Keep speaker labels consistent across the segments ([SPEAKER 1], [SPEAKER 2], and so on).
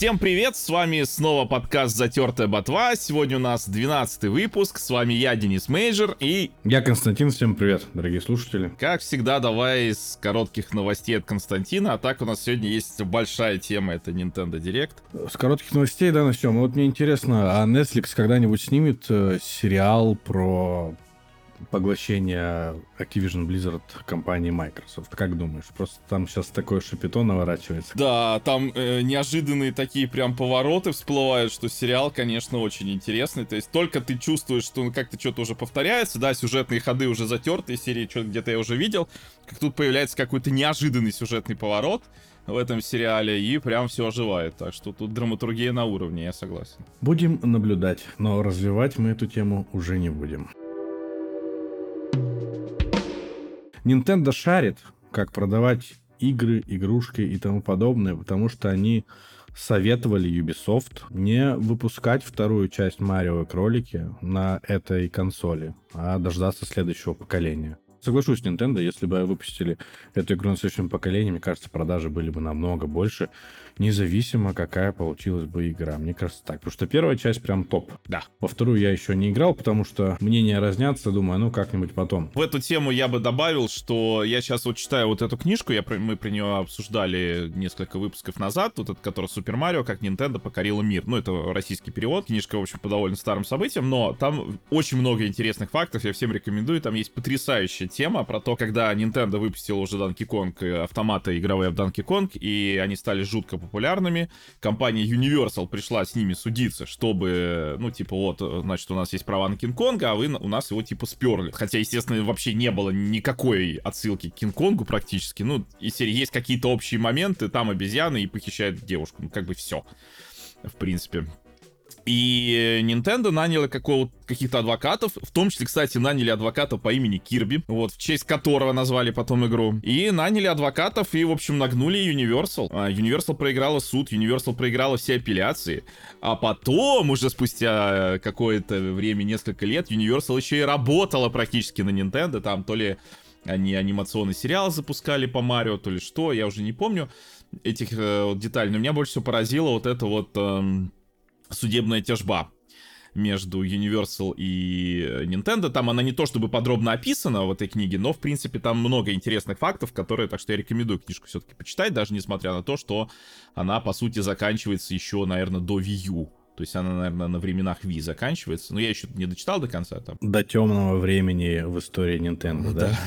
[SPEAKER 1] Всем привет, с вами снова подкаст «Затертая ботва». Сегодня у нас 12 выпуск, с вами я, Денис Мейджер, и...
[SPEAKER 2] Я Константин, всем привет, дорогие слушатели.
[SPEAKER 1] Как всегда, давай из коротких новостей от Константина, а так у нас сегодня есть большая тема, это Nintendo Direct.
[SPEAKER 2] С коротких новостей, да, начнем. Вот мне интересно, а Netflix когда-нибудь снимет э, сериал про поглощение Activision Blizzard компании Microsoft. Как думаешь? Просто там сейчас такое шапито наворачивается.
[SPEAKER 1] Да, там э, неожиданные такие прям повороты всплывают, что сериал, конечно, очень интересный. То есть только ты чувствуешь, что он как-то что-то уже повторяется, да, сюжетные ходы уже затерты, серии что-то где-то я уже видел, как тут появляется какой-то неожиданный сюжетный поворот в этом сериале, и прям все оживает. Так что тут драматургия на уровне, я согласен.
[SPEAKER 2] Будем наблюдать, но развивать мы эту тему уже не будем. Nintendo шарит, как продавать игры, игрушки и тому подобное, потому что они советовали Ubisoft не выпускать вторую часть Марио кролики на этой консоли, а дождаться следующего поколения. Соглашусь, Nintendo, если бы выпустили эту игру на следующем поколении, мне кажется, продажи были бы намного больше, независимо, какая получилась бы игра. Мне кажется так, потому что первая часть прям топ.
[SPEAKER 1] Да.
[SPEAKER 2] Во вторую я еще не играл, потому что мнения разнятся, думаю, ну как-нибудь потом.
[SPEAKER 1] В эту тему я бы добавил, что я сейчас вот читаю вот эту книжку, я, мы про нее обсуждали несколько выпусков назад, вот этот, который Супер Марио, как Nintendo покорила мир. Ну, это российский перевод, книжка, в общем, по довольно старым событиям, но там очень много интересных фактов, я всем рекомендую, там есть потрясающая тема про то, когда Nintendo выпустила уже Donkey Kong, автоматы игровые в Donkey Kong, и они стали жутко популярными. Компания Universal пришла с ними судиться, чтобы, ну, типа, вот, значит, у нас есть права на Кинг-Конга, а вы у нас его, типа, сперли. Хотя, естественно, вообще не было никакой отсылки к Кинг-Конгу практически. Ну, и серии есть какие-то общие моменты, там обезьяны и похищают девушку. Ну, как бы все в принципе. И Nintendo наняла каких-то адвокатов, в том числе, кстати, наняли адвоката по имени Кирби, вот, в честь которого назвали потом игру. И наняли адвокатов и, в общем, нагнули Universal. А Universal проиграла суд, Universal проиграла все апелляции. А потом, уже спустя какое-то время, несколько лет, Universal еще и работала практически на Nintendo, там то ли они анимационный сериал запускали по Марио, то ли что, я уже не помню этих э, деталей. Но меня больше всего поразило вот это вот... Э, судебная тяжба между Universal и Nintendo. Там она не то чтобы подробно описана в этой книге, но, в принципе, там много интересных фактов, которые, так что я рекомендую книжку все-таки почитать, даже несмотря на то, что она, по сути, заканчивается еще, наверное, до Wii U. То есть она, наверное, на временах Wii заканчивается. Но я еще не дочитал до конца там.
[SPEAKER 2] До темного времени в истории Nintendo, да?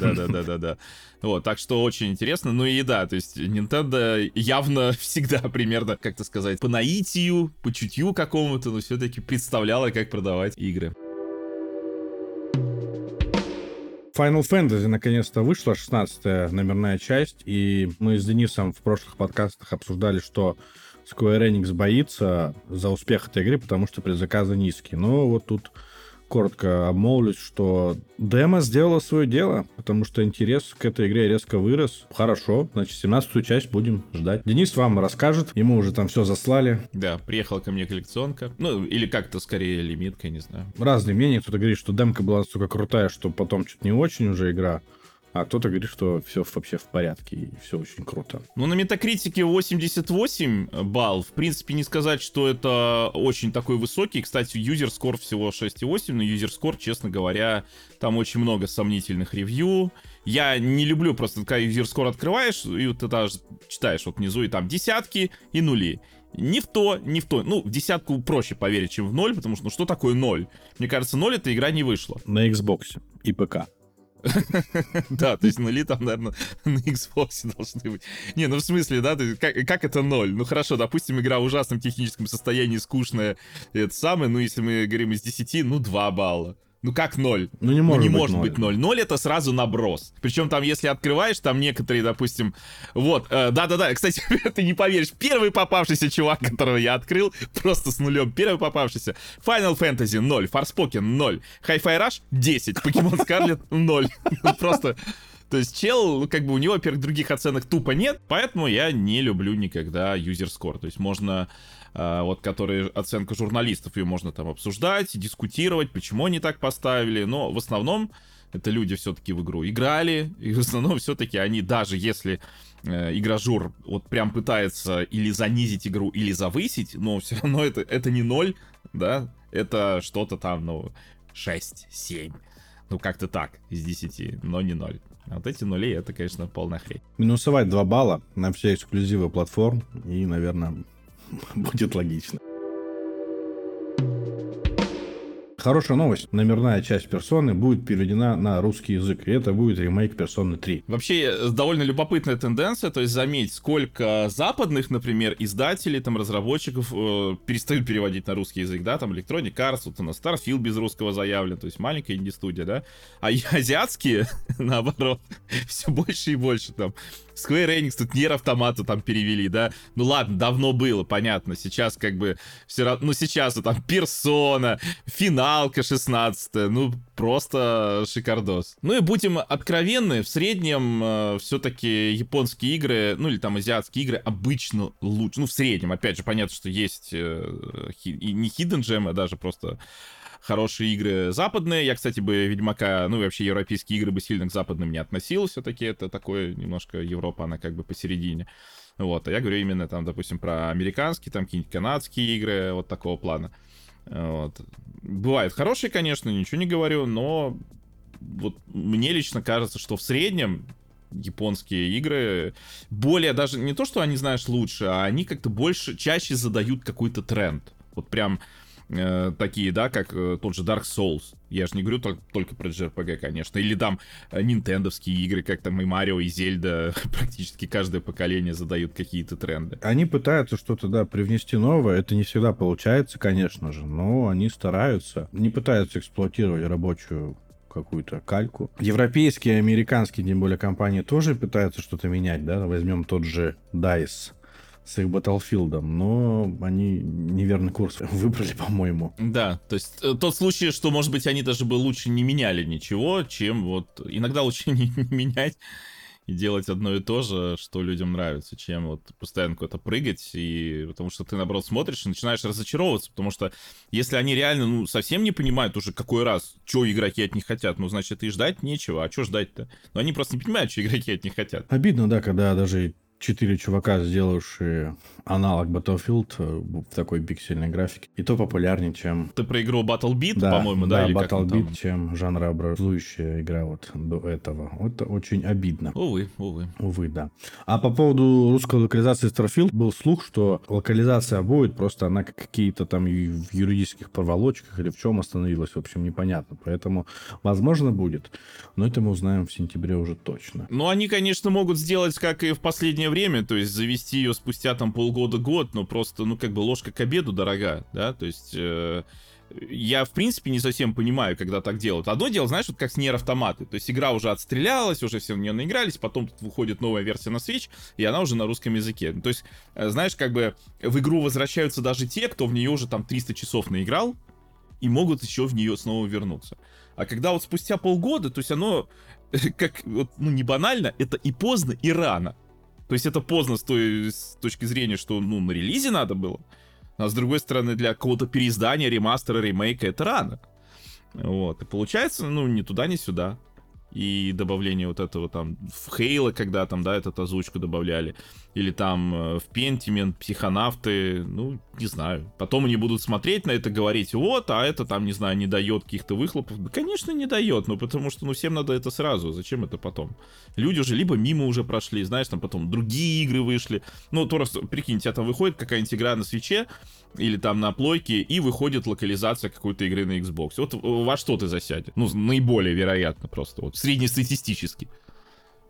[SPEAKER 1] Да, да, да, да, да. Вот, так что очень интересно. Ну и да, то есть Nintendo явно всегда примерно, как-то сказать, по наитию, по чутью какому-то, но все-таки представляла, как продавать игры.
[SPEAKER 2] Final Fantasy наконец-то вышла, 16 номерная часть, и мы с Денисом в прошлых подкастах обсуждали, что Square Enix боится за успех этой игры, потому что предзаказы низкие. Но вот тут коротко обмолвлюсь, что демо сделала свое дело, потому что интерес к этой игре резко вырос. Хорошо, значит, 17-ю часть будем ждать. Денис вам расскажет, ему уже там все заслали.
[SPEAKER 1] Да, приехала ко мне коллекционка. Ну, или как-то скорее лимитка, не знаю.
[SPEAKER 2] Разные мнения. Кто-то говорит, что демка была настолько крутая, что потом чуть не очень уже игра. А кто-то говорит, что все вообще в порядке и все очень круто.
[SPEAKER 1] Ну, на метакритике 88 балл. В принципе, не сказать, что это очень такой высокий. Кстати, юзер скор всего 6,8, но юзер скор, честно говоря, там очень много сомнительных ревью. Я не люблю просто, когда юзер скор открываешь, и вот ты даже читаешь вот внизу, и там десятки и нули. Ни в то, ни в то. Ну, в десятку проще поверить, чем в ноль, потому что, ну, что такое ноль? Мне кажется, ноль эта игра не вышла.
[SPEAKER 2] На Xbox и ПК.
[SPEAKER 1] Да, то есть нули там, наверное, на Xbox должны быть. Не, ну в смысле, да, как, это ноль? Ну хорошо, допустим, игра в ужасном техническом состоянии, скучная, это самое, ну если мы говорим из 10, ну 2 балла. Ну как ноль?
[SPEAKER 2] Ну не может,
[SPEAKER 1] ну, не
[SPEAKER 2] быть,
[SPEAKER 1] может 0. быть ноль. Ноль это сразу наброс. Причем там, если открываешь, там некоторые, допустим, вот, э, да-да-да, кстати, ты не поверишь, первый попавшийся чувак, которого я открыл, просто с нулем, первый попавшийся. Final Fantasy 0, Forspoken 0, Hi-Fi Rush 10, Pokemon Scarlet 0. Просто... То есть чел, ну, как бы у него, во-первых, других оценок тупо нет, поэтому я не люблю никогда юзер скор. То есть можно вот, которые оценка журналистов, ее можно там обсуждать, дискутировать, почему они так поставили, но в основном это люди все-таки в игру играли, и в основном все-таки они, даже если э, игражур вот прям пытается или занизить игру, или завысить, но все равно это, это не ноль, да, это что-то там, ну, 6, 7, ну как-то так, из 10, но не 0. А вот эти нули, это, конечно, полная хрень.
[SPEAKER 2] Минусовать 2 балла на все эксклюзивы платформ, и, наверное, будет логично. Хорошая новость. Номерная часть персоны будет переведена на русский язык. И это будет ремейк персоны 3.
[SPEAKER 1] Вообще, э, довольно любопытная тенденция. То есть, заметь, сколько западных, например, издателей, там, разработчиков э, перестают переводить на русский язык, да, там, Electronic Arts, вот у нас Starfield без русского заявлен, то есть маленькая инди-студия, да, а азиатские, наоборот, все больше и больше там Square Enix тут Нер автомата там перевели, да? Ну ладно, давно было, понятно. Сейчас как бы все равно... Ну сейчас там Персона, Финалка 16 ну просто шикардос. Ну и будем откровенны, в среднем э, все-таки японские игры, ну или там азиатские игры обычно лучше. Ну в среднем, опять же, понятно, что есть э, хи, и не hidden gem, а даже просто хорошие игры западные. Я, кстати, бы Ведьмака, ну и вообще европейские игры бы сильно к западным не относил. Все-таки это такое немножко Европа, она как бы посередине. Вот, а я говорю именно там, допустим, про американские, там какие-нибудь канадские игры вот такого плана. Вот. Бывают хорошие, конечно, ничего не говорю, но вот мне лично кажется, что в среднем японские игры более даже не то, что они, знаешь, лучше, а они как-то больше, чаще задают какой-то тренд. Вот прям э, такие, да, как э, тот же Dark Souls. Я же не говорю только, только про JRPG, конечно. Или там э, нинтендовские игры, как там и Марио, и Зельда. Практически каждое поколение задают какие-то тренды.
[SPEAKER 2] Они пытаются что-то, да, привнести новое. Это не всегда получается, конечно же, но они стараются. Не пытаются эксплуатировать рабочую какую-то кальку. Европейские, американские, тем более компании тоже пытаются что-то менять, да, возьмем тот же DICE с их Battlefield, но они неверный курс выбрали, по-моему.
[SPEAKER 1] Да, то есть э, тот случай, что, может быть, они даже бы лучше не меняли ничего, чем вот... Иногда лучше не, не менять и делать одно и то же, что людям нравится, чем вот постоянно куда-то прыгать, и потому что ты, наоборот, смотришь и начинаешь разочаровываться, потому что если они реально, ну, совсем не понимают уже какой раз, что игроки от них хотят, ну, значит, и ждать нечего, а что ждать-то? Но они просто не понимают, что игроки от них хотят.
[SPEAKER 2] Обидно, да, когда даже четыре чувака, сделавшие аналог Battlefield э, в такой пиксельной графике. И то популярнее, чем...
[SPEAKER 1] Ты про игру Battle Beat,
[SPEAKER 2] да,
[SPEAKER 1] по-моему, да?
[SPEAKER 2] Да, или Battle Beat, чем жанрообразующая игра вот до этого. Это очень обидно.
[SPEAKER 1] Увы, увы.
[SPEAKER 2] Увы, да. А по поводу русской локализации Starfield был слух, что локализация будет, просто она какие-то там в юридических проволочках или в чем остановилась, в общем, непонятно. Поэтому, возможно, будет. Но это мы узнаем в сентябре уже точно.
[SPEAKER 1] Ну, они, конечно, могут сделать, как и в последнее время, то есть завести ее спустя там полгода-год, но просто, ну, как бы ложка к обеду дорога, да, то есть... Э, я, в принципе, не совсем понимаю, когда так делают. Одно дело, знаешь, вот как с Нер автоматы. То есть игра уже отстрелялась, уже все в нее наигрались, потом тут выходит новая версия на Switch, и она уже на русском языке. То есть, э, знаешь, как бы в игру возвращаются даже те, кто в нее уже там 300 часов наиграл, и могут еще в нее снова вернуться. А когда вот спустя полгода, то есть оно, как, вот, ну, не банально, это и поздно, и рано. То есть это поздно с той с точки зрения, что ну на релизе надо было. А с другой стороны, для какого-то переиздания, ремастера, ремейка это рано. Вот. И получается, ну, ни туда, ни сюда и добавление вот этого там в Хейла, когда там, да, этот озвучку добавляли, или там э, в Пентимент, психонавты, ну, не знаю. Потом они будут смотреть на это, говорить, вот, а это там, не знаю, не дает каких-то выхлопов. Да, конечно, не дает, ну, потому что, ну, всем надо это сразу, зачем это потом? Люди уже либо мимо уже прошли, знаешь, там потом другие игры вышли. Ну, то раз, прикинь, у тебя там выходит какая-нибудь игра на свече, или там на плойке, и выходит локализация какой-то игры на Xbox. Вот во что ты засядешь? Ну, наиболее вероятно просто, вот среднестатистически.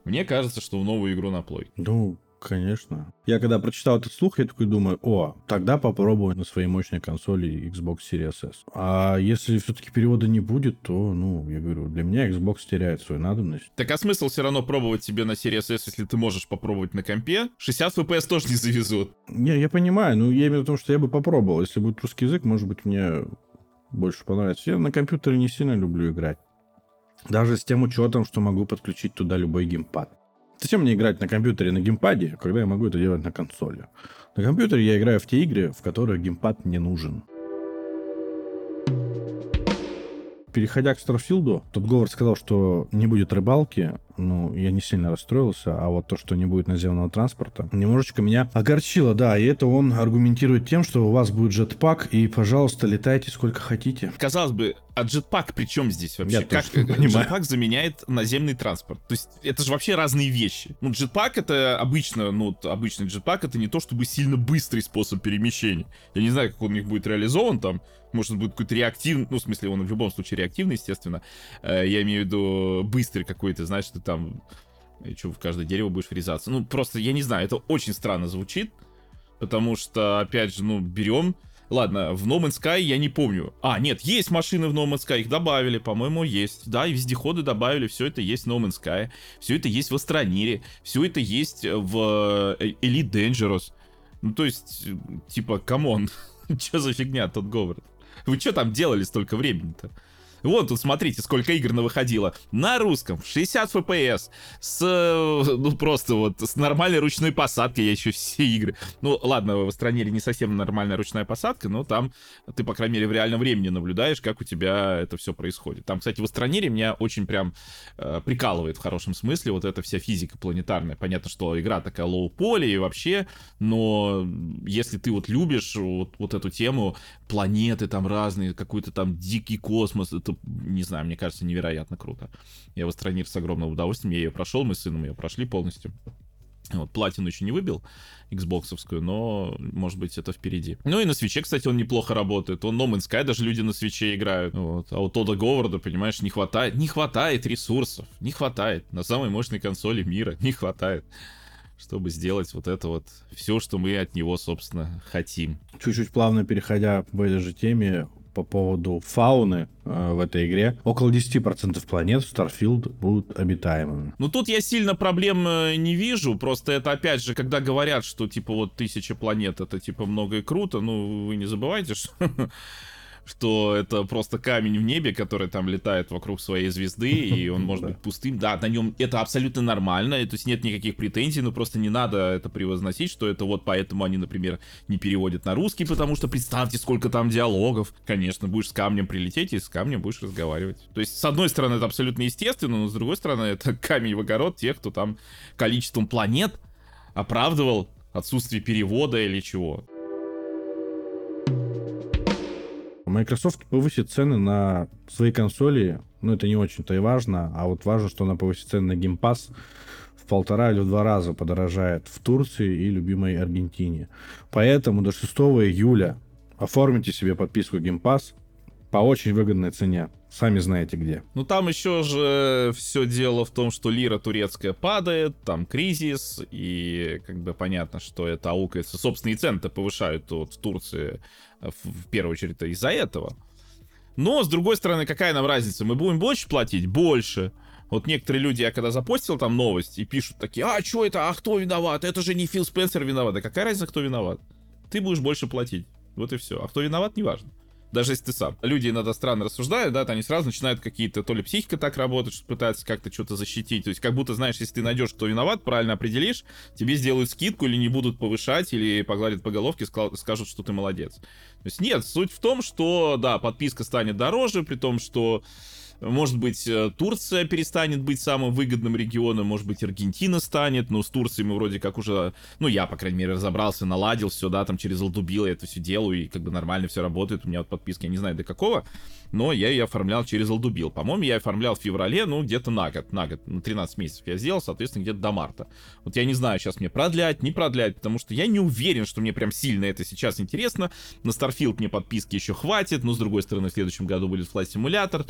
[SPEAKER 1] Мне кажется, что в новую игру на плойке.
[SPEAKER 2] Ну, Конечно. Я когда прочитал этот слух, я такой думаю, о, тогда попробую на своей мощной консоли Xbox Series S. А если все-таки перевода не будет, то, ну, я говорю, для меня Xbox теряет свою надобность.
[SPEAKER 1] Так а смысл все равно пробовать себе на Series S, если ты можешь попробовать на компе? 60 FPS тоже не завезут.
[SPEAKER 2] Не, я понимаю, но я имею в виду, что я бы попробовал. Если будет русский язык, может быть, мне больше понравится. Я на компьютере не сильно люблю играть. Даже с тем учетом, что могу подключить туда любой геймпад. Зачем мне играть на компьютере на геймпаде, когда я могу это делать на консоли? На компьютере я играю в те игры, в которых геймпад не нужен. Переходя к Старфилду, тут Говард сказал, что не будет рыбалки, ну, я не сильно расстроился, а вот то, что не будет наземного транспорта, немножечко меня огорчило, да, и это он аргументирует тем, что у вас будет джетпак, и, пожалуйста, летайте сколько хотите.
[SPEAKER 1] Казалось бы, а джетпак при чем здесь вообще?
[SPEAKER 2] Я
[SPEAKER 1] как
[SPEAKER 2] понимаю.
[SPEAKER 1] джетпак заменяет наземный транспорт? То есть это же вообще разные вещи. Ну, джетпак это обычно, ну, обычный джетпак это не то чтобы сильно быстрый способ перемещения. Я не знаю, как он у них будет реализован там. Может, он будет какой-то реактивный, ну, в смысле, он в любом случае реактивный, естественно. Э, Я имею в виду быстрый какой-то, знаешь, ты там что в каждое дерево будешь врезаться. Ну, просто, я не знаю, это очень странно звучит, потому что, опять же, ну, берем... Ладно, в No Man's Sky я не помню. А, нет, есть машины в No Man's Sky, их добавили, по-моему, есть. Да, и вездеходы добавили, все это есть в No Man's Sky, все это есть в Астронире, все это есть в э, Elite Dangerous. Ну, то есть, э, типа, come on, что за фигня Тодд Говард? Вы что там делали столько времени-то? Вон тут смотрите, сколько игр выходило. На русском, в 60 FPS, с, э, ну просто вот, с нормальной ручной посадкой, я еще все игры. Ну ладно, в Астронере не совсем нормальная ручная посадка, но там ты, по крайней мере, в реальном времени наблюдаешь, как у тебя это все происходит. Там, кстати, в Астронере меня очень прям э, прикалывает в хорошем смысле вот эта вся физика планетарная. Понятно, что игра такая low-poly и вообще, но если ты вот любишь вот, вот эту тему, планеты там разные, какой-то там дикий космос, это, не знаю, мне кажется, невероятно круто. Я в Астронир с огромным удовольствием, я ее прошел, мы с сыном ее прошли полностью. Вот, платину еще не выбил, Xboxовскую, но, может быть, это впереди. Ну и на свече, кстати, он неплохо работает. Он No Man's Sky, даже люди на свече играют. Вот. А у Тода Говарда, понимаешь, не хватает, не хватает ресурсов, не хватает. На самой мощной консоли мира не хватает чтобы сделать вот это вот все, что мы от него, собственно, хотим.
[SPEAKER 2] Чуть-чуть плавно переходя в этой же теме, по поводу фауны э, в этой игре. Около 10% планет в Starfield будут обитаемыми.
[SPEAKER 1] Ну тут я сильно проблем э, не вижу, просто это опять же, когда говорят, что типа вот тысяча планет это типа много и круто, ну вы не забывайте, что что это просто камень в небе, который там летает вокруг своей звезды, и он может быть пустым. Да, на нем это абсолютно нормально, то есть нет никаких претензий, но просто не надо это превозносить, что это вот поэтому они, например, не переводят на русский, потому что представьте, сколько там диалогов. Конечно, будешь с камнем прилететь и с камнем будешь разговаривать. То есть, с одной стороны, это абсолютно естественно, но с другой стороны, это камень в огород тех, кто там количеством планет оправдывал отсутствие перевода или чего.
[SPEAKER 2] Microsoft повысит цены на свои консоли, ну это не очень-то и важно, а вот важно, что она повысит цены на Game Pass в полтора или в два раза подорожает в Турции и любимой Аргентине. Поэтому до 6 июля оформите себе подписку Game Pass по очень выгодной цене. Сами знаете где.
[SPEAKER 1] Ну там еще же все дело в том, что лира турецкая падает, там кризис, и как бы понятно, что это аукается. Собственные цены-то повышают вот в Турции в, в первую очередь из-за этого. Но, с другой стороны, какая нам разница? Мы будем больше платить? Больше. Вот некоторые люди, я когда запостил там новость, и пишут такие, а, что это, а кто виноват? Это же не Фил Спенсер виноват. Да какая разница, кто виноват? Ты будешь больше платить. Вот и все. А кто виноват, неважно даже если ты сам. Люди иногда странно рассуждают, да, они сразу начинают какие-то, то ли психика так работает, что пытаются как-то что-то защитить. То есть как будто, знаешь, если ты найдешь, кто виноват, правильно определишь, тебе сделают скидку или не будут повышать, или погладят по головке, скажут, что ты молодец. То есть нет, суть в том, что, да, подписка станет дороже, при том, что может быть, э, Турция перестанет быть самым выгодным регионом, может быть, Аргентина станет, но с Турцией мы вроде как уже, ну, я, по крайней мере, разобрался, наладил все, да, там через Алдубил я это все делаю, и как бы нормально все работает, у меня вот подписки, я не знаю до какого, но я ее оформлял через Алдубил. По-моему, я оформлял в феврале, ну, где-то на год, на год, на 13 месяцев я сделал, соответственно, где-то до марта. Вот я не знаю, сейчас мне продлять, не продлять, потому что я не уверен, что мне прям сильно это сейчас интересно. На Starfield мне подписки еще хватит, но, с другой стороны, в следующем году будет Flight Simulator.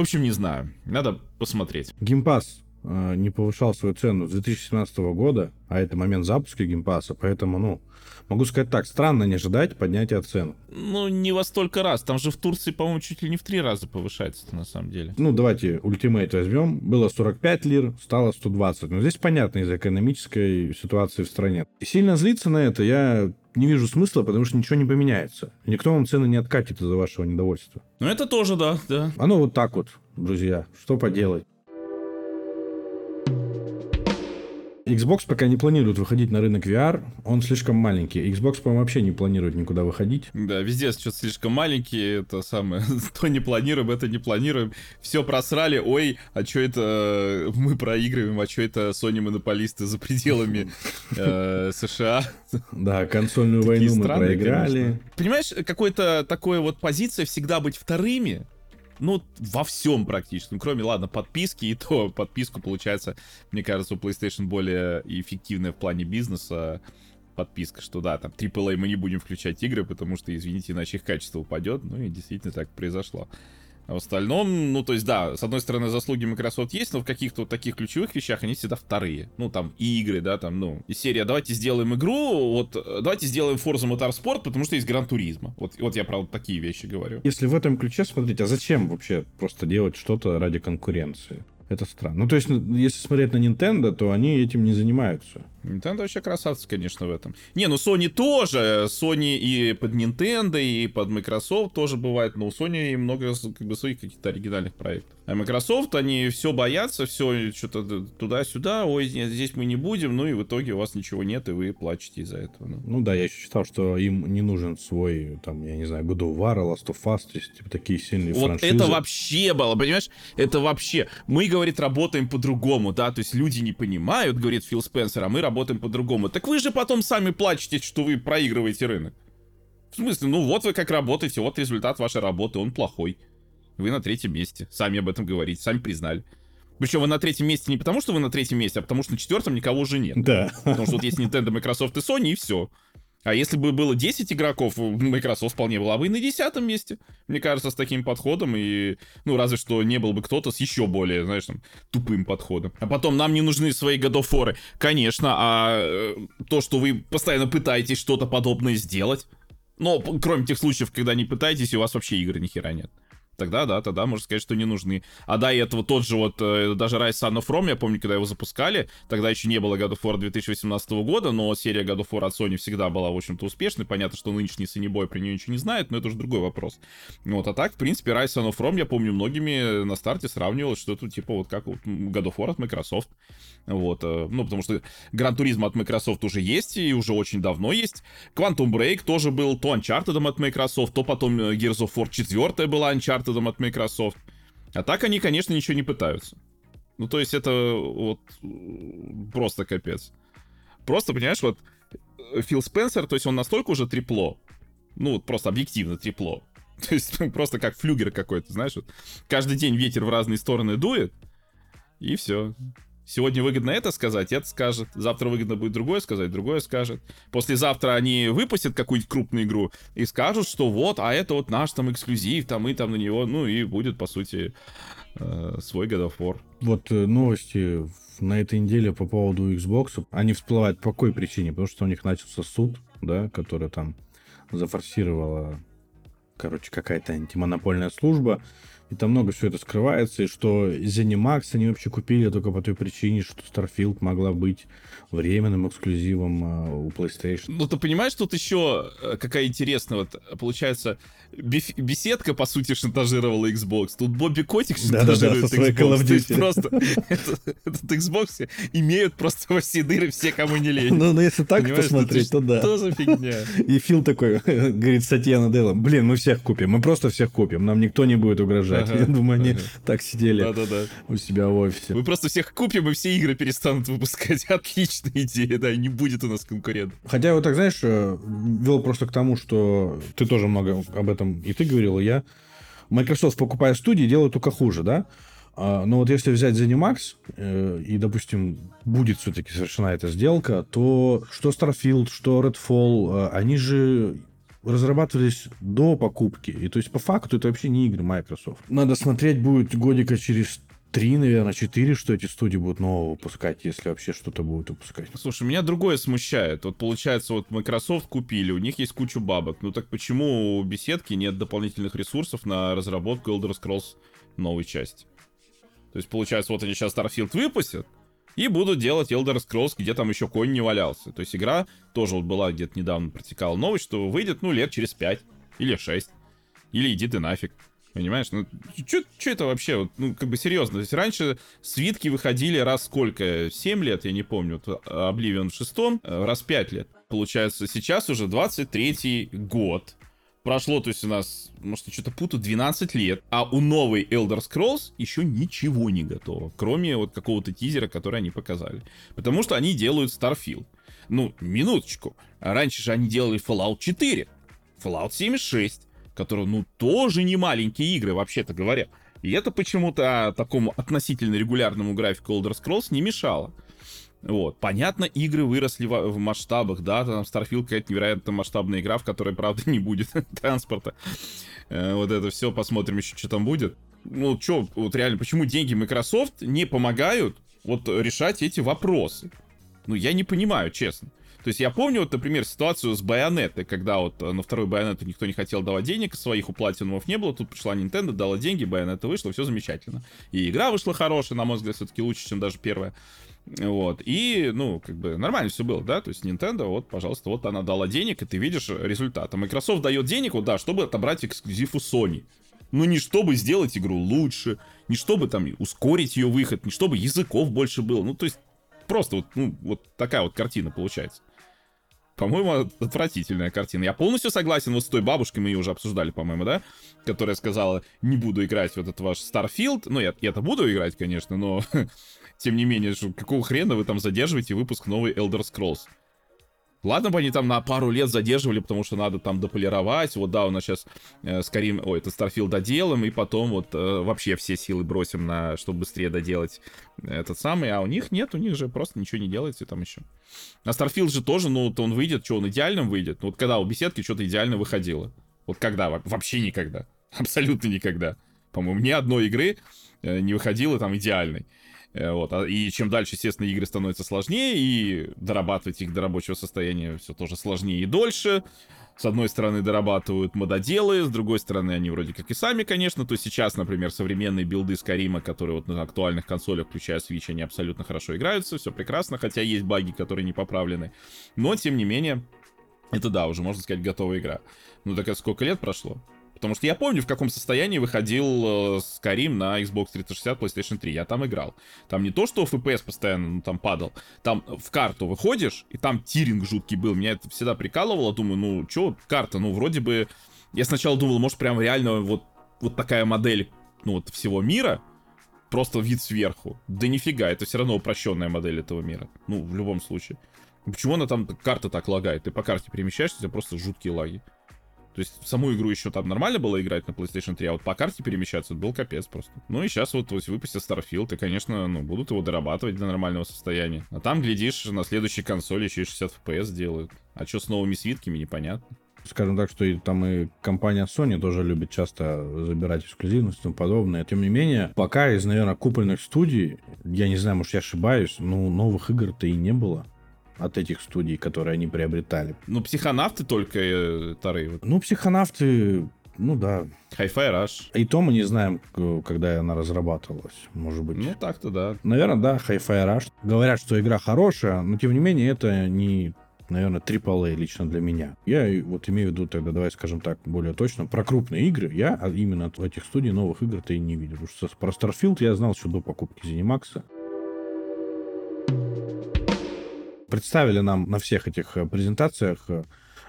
[SPEAKER 1] В общем, не знаю. Надо посмотреть.
[SPEAKER 2] Game Pass э, не повышал свою цену с 2017 года, а это момент запуска Game Pass а, поэтому, ну, могу сказать так, странно не ожидать поднятия цен.
[SPEAKER 1] Ну, не во столько раз. Там же в Турции, по-моему, чуть ли не в три раза повышается на самом деле.
[SPEAKER 2] Ну, давайте Ultimate возьмем. Было 45 лир, стало 120. Но здесь понятно из-за экономической ситуации в стране. И сильно злиться на это я не вижу смысла, потому что ничего не поменяется. Никто вам цены не откатит из-за вашего недовольства.
[SPEAKER 1] Ну, это тоже, да, да.
[SPEAKER 2] Оно вот так вот, друзья. Что поделать? Xbox пока не планирует выходить на рынок VR, он слишком маленький. Xbox, по-моему, вообще не планирует никуда выходить.
[SPEAKER 1] Да, везде что-то слишком маленькие, это самое, то не планируем, это не планируем. Все просрали, ой, а что это э, мы проигрываем, а что это Sony монополисты за пределами э, США.
[SPEAKER 2] Да, консольную войну мы проиграли.
[SPEAKER 1] Понимаешь, какой-то такой вот позиция всегда быть вторыми, ну, во всем практически. Ну, кроме, ладно, подписки, и то подписку, получается, мне кажется, у PlayStation более эффективная в плане бизнеса подписка, что да, там AAA мы не будем включать игры, потому что, извините, иначе их качество упадет. Ну и действительно так произошло. А в остальном, ну, то есть, да, с одной стороны, заслуги Microsoft есть, но в каких-то вот таких ключевых вещах они всегда вторые. Ну, там, и игры, да, там, ну, из серии, давайте сделаем игру, вот, давайте сделаем Forza Motorsport, потому что есть Гран Туризма. Вот, вот я, правда, такие вещи говорю.
[SPEAKER 2] Если в этом ключе смотреть, а зачем вообще просто делать что-то ради конкуренции? Это странно. Ну, то есть, ну, если смотреть на Nintendo, то они этим не занимаются.
[SPEAKER 1] Nintendo вообще красавцы, конечно, в этом. Не, ну Sony тоже. Sony и под Nintendo, и под Microsoft тоже бывает. Но у Sony много как бы, своих каких-то оригинальных проектов. А Microsoft, они все боятся, все что-то туда-сюда. Ой, нет, здесь мы не будем. Ну и в итоге у вас ничего нет, и вы плачете из-за этого.
[SPEAKER 2] Ну. ну да, я еще считал, что им не нужен свой, там, я не знаю, God of War, Last of Us, то есть типа, такие сильные
[SPEAKER 1] вот
[SPEAKER 2] франшизы.
[SPEAKER 1] это вообще было, понимаешь? Это вообще... Мы, говорит, работаем по-другому, да? То есть люди не понимают, говорит Фил Спенсер, а мы работаем по-другому. Так вы же потом сами плачете, что вы проигрываете рынок. В смысле, ну вот вы как работаете, вот результат вашей работы, он плохой. Вы на третьем месте. Сами об этом говорите, сами признали. Причем вы на третьем месте не потому, что вы на третьем месте, а потому что на четвертом никого уже нет.
[SPEAKER 2] Да.
[SPEAKER 1] Потому что вот есть Nintendo, Microsoft и Sony, и все. А если бы было 10 игроков, Microsoft вполне была бы и на десятом месте. Мне кажется, с таким подходом. И, ну, разве что не был бы кто-то с еще более, знаешь, там, тупым подходом. А потом, нам не нужны свои годофоры. Конечно, а э, то, что вы постоянно пытаетесь что-то подобное сделать, но кроме тех случаев, когда не пытаетесь, у вас вообще игры ни хера нет тогда да, тогда можно сказать, что не нужны. А да, и этого тот же вот, э, даже Rise Son of Rome, я помню, когда его запускали, тогда еще не было God of War 2018 года, но серия God of War от Sony всегда была, в общем-то, успешной. Понятно, что нынешний Санебой про нее ничего не знает, но это уже другой вопрос. Вот, а так, в принципе, Rise Son of Rome, я помню, многими на старте сравнивалось, что это типа вот как God of War от Microsoft. Вот, э, ну, потому что Gran Turismo от Microsoft уже есть, и уже очень давно есть. Quantum Break тоже был то Uncharted от Microsoft, то потом э, Gears of War 4 была Uncharted от Microsoft. А так они, конечно, ничего не пытаются. Ну, то есть это вот просто капец. Просто, понимаешь, вот э, Фил Спенсер, то есть он настолько уже трепло, ну, вот просто объективно трепло. То есть просто как флюгер какой-то, знаешь, вот каждый день ветер в разные стороны дует, и все. Сегодня выгодно это сказать, это скажет. Завтра выгодно будет другое сказать, другое скажет. Послезавтра они выпустят какую-нибудь крупную игру и скажут, что вот, а это вот наш там эксклюзив, там и там на него, ну и будет, по сути, э, свой God of War.
[SPEAKER 2] Вот э, новости на этой неделе по поводу Xbox, они всплывают по какой причине? Потому что у них начался суд, да, который там зафорсировала, короче, какая-то антимонопольная служба, и там много все это скрывается, и что ZeniMax они вообще купили только по той причине, что Starfield могла быть временным эксклюзивом а, у PlayStation.
[SPEAKER 1] Ну, ты понимаешь, тут еще э, какая интересная, вот, получается, беседка, по сути, шантажировала Xbox. Тут Бобби Котик шантажирует
[SPEAKER 2] да, да, Xbox. Call of Duty.
[SPEAKER 1] просто этот, Xbox имеют просто во все дыры все, кому не лень.
[SPEAKER 2] Ну, ну если так посмотреть, то да.
[SPEAKER 1] Тоже фигня.
[SPEAKER 2] И Фил такой, говорит, Сатьяна Делла, блин, мы всех купим, мы просто всех купим, нам никто не будет угрожать. Ага, Я думаю, они ага. так сидели да, да, да. у себя в офисе.
[SPEAKER 1] Мы просто всех купим, и все игры перестанут выпускать. Отличная идея, да, не будет у нас конкурентов.
[SPEAKER 2] Хотя вот так, знаешь, э, вел просто к тому, что ты тоже много об этом и ты говорил, и я. Microsoft, покупая студии, делает только хуже, да? А, но вот если взять ZeniMax, э, и, допустим, будет все-таки совершена эта сделка, то что Starfield, что Redfall, э, они же разрабатывались до покупки. И то есть по факту это вообще не игры Microsoft. Надо смотреть будет годика через три, наверное, четыре, что эти студии будут нового выпускать, если вообще что-то будут выпускать.
[SPEAKER 1] Слушай, меня другое смущает. Вот получается, вот Microsoft купили, у них есть куча бабок. Ну так почему у беседки нет дополнительных ресурсов на разработку Elder Scrolls новой части? То есть, получается, вот они сейчас Starfield выпустят, и будут делать Elder Scrolls, где там еще конь не валялся. То есть игра тоже вот была где-то недавно протекала новость, что выйдет, ну, лет через 5 или 6. Или иди ты нафиг. Понимаешь? Ну, что это вообще? Вот, ну, как бы серьезно. То есть раньше свитки выходили раз сколько? 7 лет, я не помню. Вот, Oblivion в шестом, э, раз 5 лет. Получается, сейчас уже 23-й год. Прошло, то есть у нас, может, я что-то путаю, 12 лет. А у новой Elder Scrolls еще ничего не готово. Кроме вот какого-то тизера, который они показали. Потому что они делают Starfield. Ну, минуточку. Раньше же они делали Fallout 4. Fallout 76 которые, ну, тоже не маленькие игры, вообще-то говоря. И это почему-то такому относительно регулярному графику Elder Scrolls не мешало. Вот. Понятно, игры выросли в, в масштабах, да, там Starfield какая-то невероятно масштабная игра, в которой, правда, не будет транспорта. Э, вот это все, посмотрим еще, что там будет. Ну, что, вот реально, почему деньги Microsoft не помогают вот решать эти вопросы? Ну, я не понимаю, честно. То есть я помню, вот, например, ситуацию с Байонетой, когда вот э, на второй Байонету никто не хотел давать денег, своих у Платинумов не было, тут пришла Nintendo, дала деньги, Байонета вышла, все замечательно. И игра вышла хорошая, на мой взгляд, все-таки лучше, чем даже первая. Вот, и, ну, как бы нормально все было, да, то есть Nintendo, вот, пожалуйста, вот она дала денег, и ты видишь результат. А Microsoft дает денег, вот, да, чтобы отобрать эксклюзив у Sony. Ну, не чтобы сделать игру лучше, не чтобы там ускорить ее выход, не чтобы языков больше было. Ну, то есть, просто вот, ну, вот такая вот картина получается. По-моему, отвратительная картина. Я полностью согласен вот с той бабушкой, мы ее уже обсуждали, по-моему, да? Которая сказала, не буду играть в этот ваш Starfield. Ну, я, я-то буду играть, конечно, но тем не менее, какого хрена вы там задерживаете выпуск новой Elder Scrolls? Ладно бы они там на пару лет задерживали, потому что надо там дополировать. Вот да, у нас сейчас э, скорее, ой, это Starfield доделаем, и потом вот э, вообще все силы бросим на, чтобы быстрее доделать этот самый. А у них нет, у них же просто ничего не делается там еще. А Starfield же тоже, ну, вот он выйдет, что он идеальным выйдет. Ну, вот когда у беседки что-то идеально выходило. Вот когда? Вообще никогда. Абсолютно никогда. По-моему, ни одной игры э, не выходило там идеальной. Э, вот. А, и чем дальше, естественно, игры становятся сложнее, и дорабатывать их до рабочего состояния все тоже сложнее и дольше. С одной стороны, дорабатывают мододелы, с другой стороны, они вроде как и сами, конечно. То сейчас, например, современные билды Скарима, которые вот на актуальных консолях, включая Switch, они абсолютно хорошо играются, все прекрасно, хотя есть баги, которые не поправлены. Но, тем не менее, это да, уже можно сказать, готовая игра. Ну так это сколько лет прошло? Потому что я помню, в каком состоянии выходил э, Skyrim на Xbox 360, PlayStation 3. Я там играл. Там не то, что FPS постоянно ну, там падал. Там в карту выходишь, и там тиринг жуткий был. Меня это всегда прикалывало. Думаю, ну, что карта? Ну, вроде бы... Я сначала думал, может, прям реально вот, вот такая модель, ну, вот всего мира, просто вид сверху. Да нифига, это все равно упрощенная модель этого мира. Ну, в любом случае. Почему она там, карта так лагает? Ты по карте перемещаешься, у тебя просто жуткие лаги. То есть саму игру еще там нормально было играть на PlayStation 3, а вот по карте перемещаться был капец просто. Ну и сейчас вот, вот выпустят Starfield, и, конечно, ну, будут его дорабатывать до нормального состояния. А там, глядишь, на следующей консоли еще и 60 FPS делают. А что с новыми свитками, непонятно.
[SPEAKER 2] Скажем так, что и там и компания Sony тоже любит часто забирать эксклюзивность и тому подобное. Тем не менее, пока из, наверное, купольных студий, я не знаю, может, я ошибаюсь, но новых игр-то и не было от этих студий, которые они приобретали.
[SPEAKER 1] Ну, психонавты только э. Вот.
[SPEAKER 2] Ну, психонавты, ну да.
[SPEAKER 1] Hi-Fi Rush.
[SPEAKER 2] И то мы не знаем, когда она разрабатывалась, может быть.
[SPEAKER 1] Ну, так-то да.
[SPEAKER 2] Наверное, да, Hi-Fi Rush. Говорят, что игра хорошая, но тем не менее это не наверное, AAA лично для меня. Я вот имею в виду тогда, давай скажем так, более точно, про крупные игры. Я именно от этих студий новых игр-то и не видел. Потому что про Starfield я знал еще до покупки ZeniMax. Представили нам на всех этих э, презентациях э,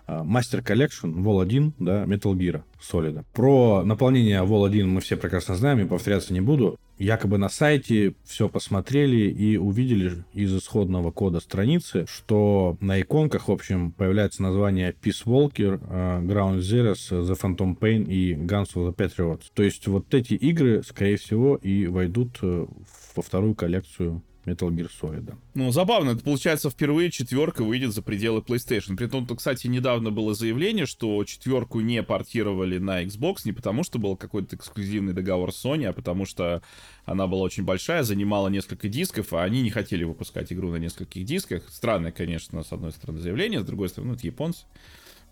[SPEAKER 2] э, Master Collection Vol 1, да, Metal Gear Solid. Про наполнение Vol 1 мы все прекрасно знаем, и повторяться не буду. Якобы на сайте все посмотрели и увидели из исходного кода страницы, что на иконках, в общем, появляется название Peace Walker, Ground Zeroes, The Phantom Pain и Guns of the Patriots. То есть вот эти игры, скорее всего, и войдут во вторую коллекцию Metal Gear Solid.
[SPEAKER 1] Ну, забавно, это получается впервые четверка выйдет за пределы PlayStation. При том, кстати, недавно было заявление, что четверку не портировали на Xbox не потому, что был какой-то эксклюзивный договор с Sony, а потому что она была очень большая, занимала несколько дисков, а они не хотели выпускать игру на нескольких дисках. Странное, конечно, с одной стороны заявление, с другой стороны, ну, это японцы,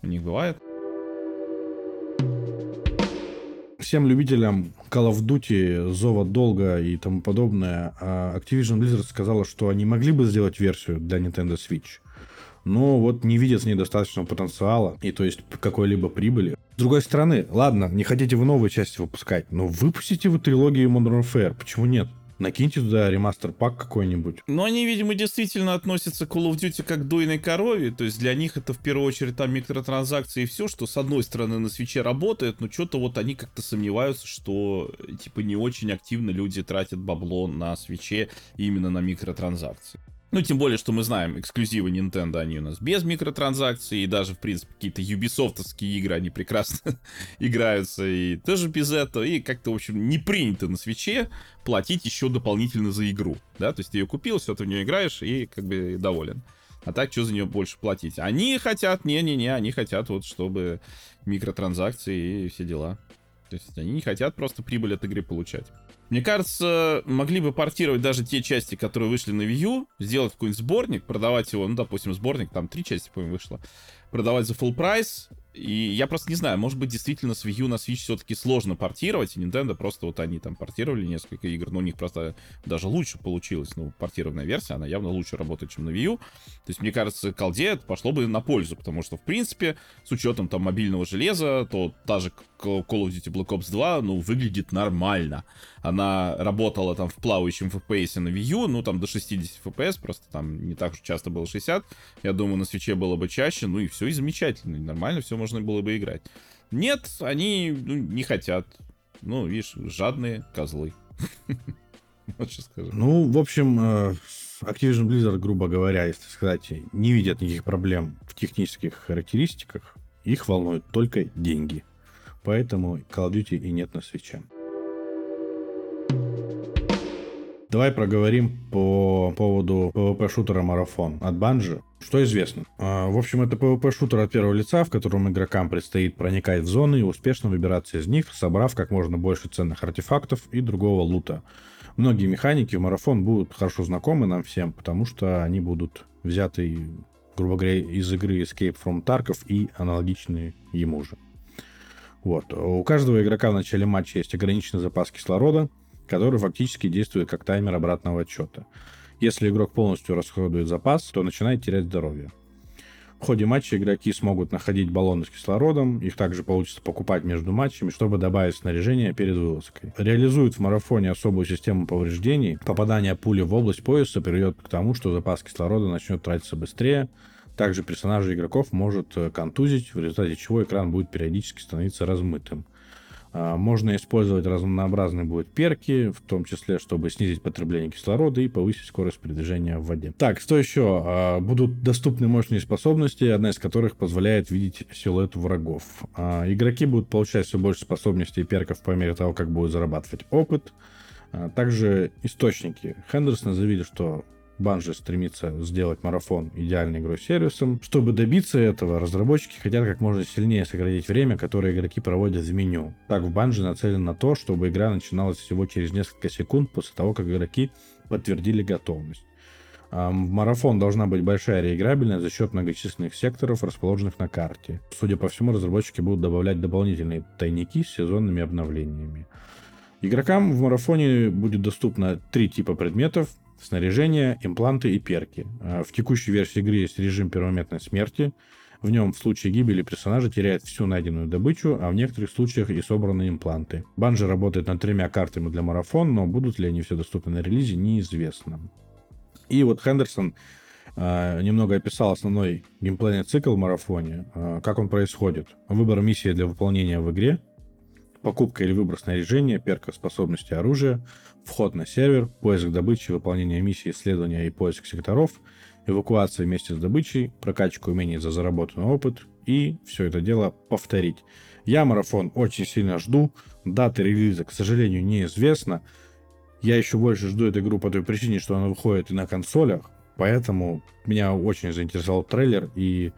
[SPEAKER 1] у них бывает.
[SPEAKER 2] Всем любителям Call of Duty, Зова Долга и тому подобное, а Activision Blizzard сказала, что они могли бы сделать версию для Nintendo Switch, но вот не видят в ней достаточного потенциала и то есть какой-либо прибыли. С другой стороны, ладно, не хотите вы новые части выпускать, но выпустите вы трилогию Modern Warfare, почему нет? Накиньте туда ремастер-пак какой-нибудь.
[SPEAKER 1] Но они, видимо, действительно относятся к Call of Duty как к дойной корове. То есть для них это в первую очередь там микротранзакции и все, что с одной стороны на свече работает, но что-то вот они как-то сомневаются, что типа не очень активно люди тратят бабло на свече именно на микротранзакции. Ну, тем более, что мы знаем, эксклюзивы Nintendo, они у нас без микротранзакций, и даже, в принципе, какие-то юбисофтовские игры, они прекрасно играются, и тоже без этого, и как-то, в общем, не принято на свече платить еще дополнительно за игру, да, то есть ты ее купил, все, ты в нее играешь, и как бы доволен. А так, что за нее больше платить? Они хотят, не-не-не, они хотят вот, чтобы микротранзакции и все дела. То есть они не хотят просто прибыль от игры получать. Мне кажется, могли бы портировать даже те части, которые вышли на Wii U, сделать какой-нибудь сборник, продавать его, ну, допустим, сборник, там три части, по-моему, вышло, продавать за full прайс, и я просто не знаю, может быть, действительно с Wii U на Switch все-таки сложно портировать, и Nintendo просто вот они там портировали несколько игр, но у них просто даже лучше получилось, ну, портированная версия, она явно лучше работает, чем на Wii U. То есть, мне кажется, колде пошло бы на пользу, потому что, в принципе, с учетом там мобильного железа, то та же Call of Duty Black Ops 2, ну, выглядит нормально. Она работала там в плавающем FPS на Wii U, ну, там до 60 FPS, просто там не так уж часто было 60. Я думаю, на свече было бы чаще, ну и все и замечательно, и нормально все можно было бы играть. Нет, они ну, не хотят. Ну, видишь, жадные козлы.
[SPEAKER 2] Вот что скажу. Ну, в общем, э, Activision Blizzard, грубо говоря, если сказать, не видят никаких проблем в технических характеристиках. Их волнуют только деньги. Поэтому Call of Duty и нет на свече. Давай проговорим по поводу PvP-шутера Марафон от Банжи. Что известно? А, в общем, это PvP-шутер от первого лица, в котором игрокам предстоит проникать в зоны и успешно выбираться из них, собрав как можно больше ценных артефактов и другого лута. Многие механики в Марафон будут хорошо знакомы нам всем, потому что они будут взяты, грубо говоря, из игры Escape from Tarkov и аналогичные ему же. Вот. У каждого игрока в начале матча есть ограниченный запас кислорода, который фактически действует как таймер обратного отчета. Если игрок полностью расходует запас, то начинает терять здоровье. В ходе матча игроки смогут находить баллоны с кислородом, их также получится покупать между матчами, чтобы добавить снаряжение перед вылазкой. Реализует в марафоне особую систему повреждений. Попадание пули в область пояса приведет к тому, что запас кислорода начнет тратиться быстрее, также персонажа игроков может э, контузить, в результате чего экран будет периодически становиться размытым. А, можно использовать разнообразные будут перки, в том числе, чтобы снизить потребление кислорода и повысить скорость передвижения в воде. Так, что еще? А, будут доступны мощные способности, одна из которых позволяет видеть силуэт врагов. А, игроки будут получать все больше способностей и перков по мере того, как будут зарабатывать опыт. Также источники. Хендерсон заявили, что Банжи стремится сделать марафон идеальной игрой сервисом. Чтобы добиться этого, разработчики хотят как можно сильнее сократить время, которое игроки проводят в меню. Так, в Банжи нацелен на то, чтобы игра начиналась всего через несколько секунд после того, как игроки подтвердили готовность. В марафон должна быть большая реиграбельность за счет многочисленных секторов, расположенных на карте. Судя по всему, разработчики будут добавлять дополнительные тайники с сезонными обновлениями. Игрокам в марафоне будет доступно три типа предметов, снаряжение, импланты и перки. А в текущей версии игры есть режим пермоментной смерти. В нем в случае гибели персонажа теряет всю найденную добычу, а в некоторых случаях и собранные импланты. Банжи работает над тремя картами для марафон, но будут ли они все доступны на релизе, неизвестно. И вот Хендерсон э, немного описал основной геймплейный цикл в марафоне, э, как он происходит. Выбор миссии для выполнения в игре, покупка или выбор снаряжения, перка способности оружия, вход на сервер, поиск добычи, выполнение миссии, исследования и поиск секторов, эвакуация вместе с добычей, прокачка умений за заработанный опыт и все это дело повторить. Я марафон очень сильно жду, даты релиза, к сожалению, неизвестна. Я еще больше жду эту игру по той причине, что она выходит и на консолях, поэтому меня очень заинтересовал трейлер и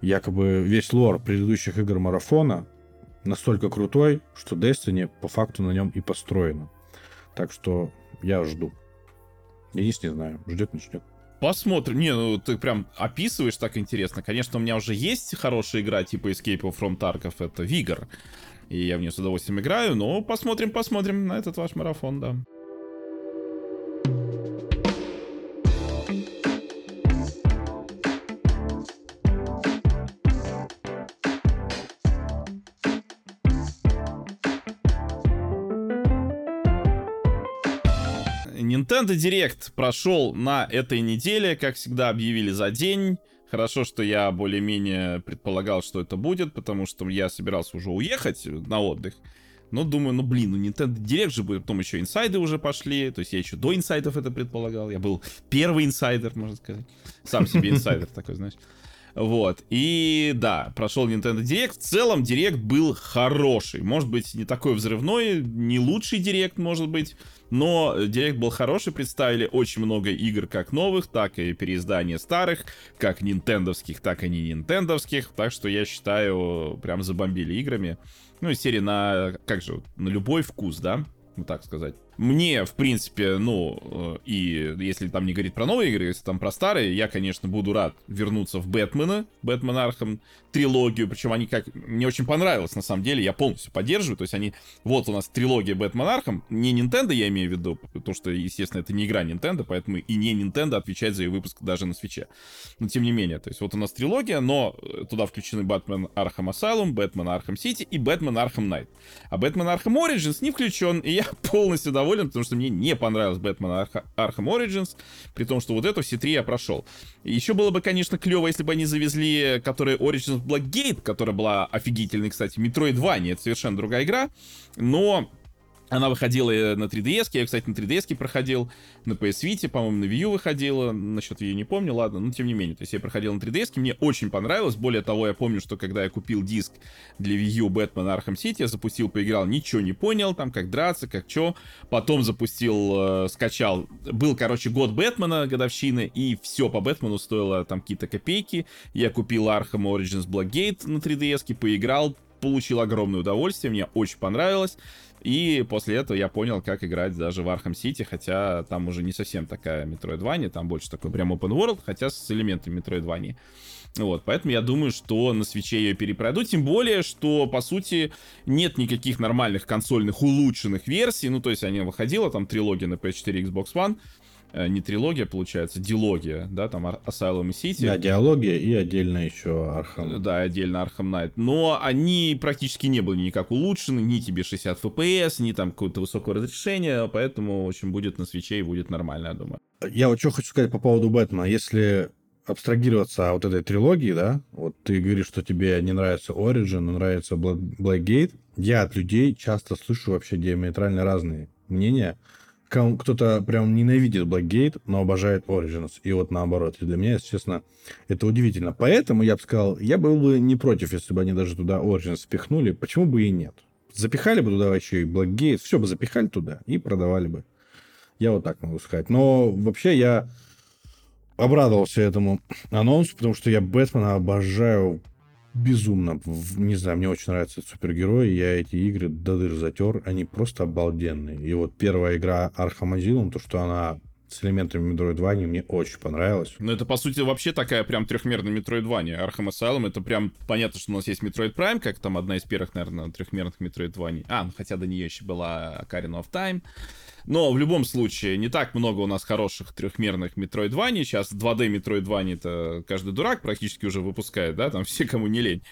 [SPEAKER 2] якобы весь лор предыдущих игр марафона настолько крутой, что Destiny по факту на нем и построена. Так что я жду. Денис не знаю, ждет, не ждет.
[SPEAKER 1] Посмотрим. Не, ну ты прям описываешь так интересно. Конечно, у меня уже есть хорошая игра типа Escape from Tarkov, это Vigor. И я в нее с удовольствием играю, но посмотрим, посмотрим на этот ваш марафон, да. Nintendo Direct прошел на этой неделе, как всегда объявили за день. Хорошо, что я более-менее предполагал, что это будет, потому что я собирался уже уехать на отдых. Но думаю, ну блин, ну Nintendo Direct же будет, потом еще инсайды уже пошли, то есть я еще до инсайдов это предполагал, я был первый инсайдер, можно сказать, сам себе инсайдер такой, знаешь. Вот. И да, прошел Nintendo Direct. В целом, Direct был хороший. Может быть, не такой взрывной, не лучший Direct, может быть. Но Direct был хороший, представили очень много игр как новых, так и переиздания старых, как нинтендовских, так и не нинтендовских. Так что я считаю, прям забомбили играми. Ну, из серии на, как же, на любой вкус, да? Ну, так сказать. Мне, в принципе, ну, э, и если там не говорить про новые игры, если там про старые, я, конечно, буду рад вернуться в Бэтмена, Batman Arkham трилогию, причем они как... Мне очень понравилось, на самом деле, я полностью поддерживаю, то есть они... Вот у нас трилогия Batman Arkham, не Nintendo я имею в виду, потому что, естественно, это не игра Nintendo, поэтому и не Nintendo отвечает за ее выпуск даже на свитче. Но, тем не менее, то есть вот у нас трилогия, но туда включены Batman Arkham Asylum, Batman Arkham City и Batman Arkham Knight. А Batman Arkham Origins не включен, и я полностью доволен доволен, потому что мне не понравилось Batman Arkham Origins, при том, что вот эту все три я прошел. Еще было бы, конечно, клево, если бы они завезли, которые Origins Blackgate, которая была офигительной, кстати, Metroidvania, это совершенно другая игра, но она выходила на 3DS, я, кстати, на 3DS проходил, на PS Vita, по-моему, на Wii U выходила, насчет Wii не помню, ладно, но тем не менее, то есть я проходил на 3DS, мне очень понравилось, более того, я помню, что когда я купил диск для Wii U Batman Arkham City, я запустил, поиграл, ничего не понял, там, как драться, как чё, потом запустил, э, скачал, был, короче, год Бэтмена, годовщины, и все по Бэтмену стоило там какие-то копейки, я купил Arkham Origins Blackgate на 3DS, поиграл, получил огромное удовольствие, мне очень понравилось, и после этого я понял, как играть даже в Arkham City, хотя там уже не совсем такая Metroidvania, там больше такой прям open world, хотя с элементами Metroidvania. Вот, поэтому я думаю, что на свитче ее перепройду, тем более, что, по сути, нет никаких нормальных консольных улучшенных версий, ну, то есть, они выходила, там, трилогия на PS4 Xbox One, не трилогия, получается, дилогия, да, там Asylum и City.
[SPEAKER 2] Да, дилогия и отдельно еще Arkham.
[SPEAKER 1] Да, отдельно Arkham Knight. Но они практически не были никак улучшены, ни тебе 60 FPS, ни там какое-то высокое разрешение, поэтому, в общем, будет на свитче и будет нормально, я думаю.
[SPEAKER 2] Я вот что хочу сказать по поводу Бэтмена. Если абстрагироваться от этой трилогии, да, вот ты говоришь, что тебе не нравится Origin, но нравится Blackgate, я от людей часто слышу вообще диаметрально разные мнения кто-то прям ненавидит Blackgate, но обожает Origins. И вот наоборот. И для меня, если честно, это удивительно. Поэтому я бы сказал, я был бы не против, если бы они даже туда Origins впихнули. Почему бы и нет? Запихали бы туда еще и Blackgate, все бы запихали туда и продавали бы. Я вот так могу сказать. Но вообще я обрадовался этому анонсу, потому что я Бэтмена обожаю безумно. Не знаю, мне очень нравятся супергерои. Я эти игры до дыр затер. Они просто обалденные. И вот первая игра Arkham Asylum, то, что она с элементами Metroidvania мне очень понравилось.
[SPEAKER 1] Ну, это, по сути, вообще такая прям трехмерная Metroidvania. Arkham Asylum, это прям понятно, что у нас есть Metroid Prime, как там одна из первых, наверное, трехмерных Metroidvania. А, ну, хотя до нее еще была Ocarina of Time. Но в любом случае, не так много у нас хороших трехмерных Metroidvania. Сейчас 2D Metroidvania это каждый дурак практически уже выпускает, да, там все, кому не лень.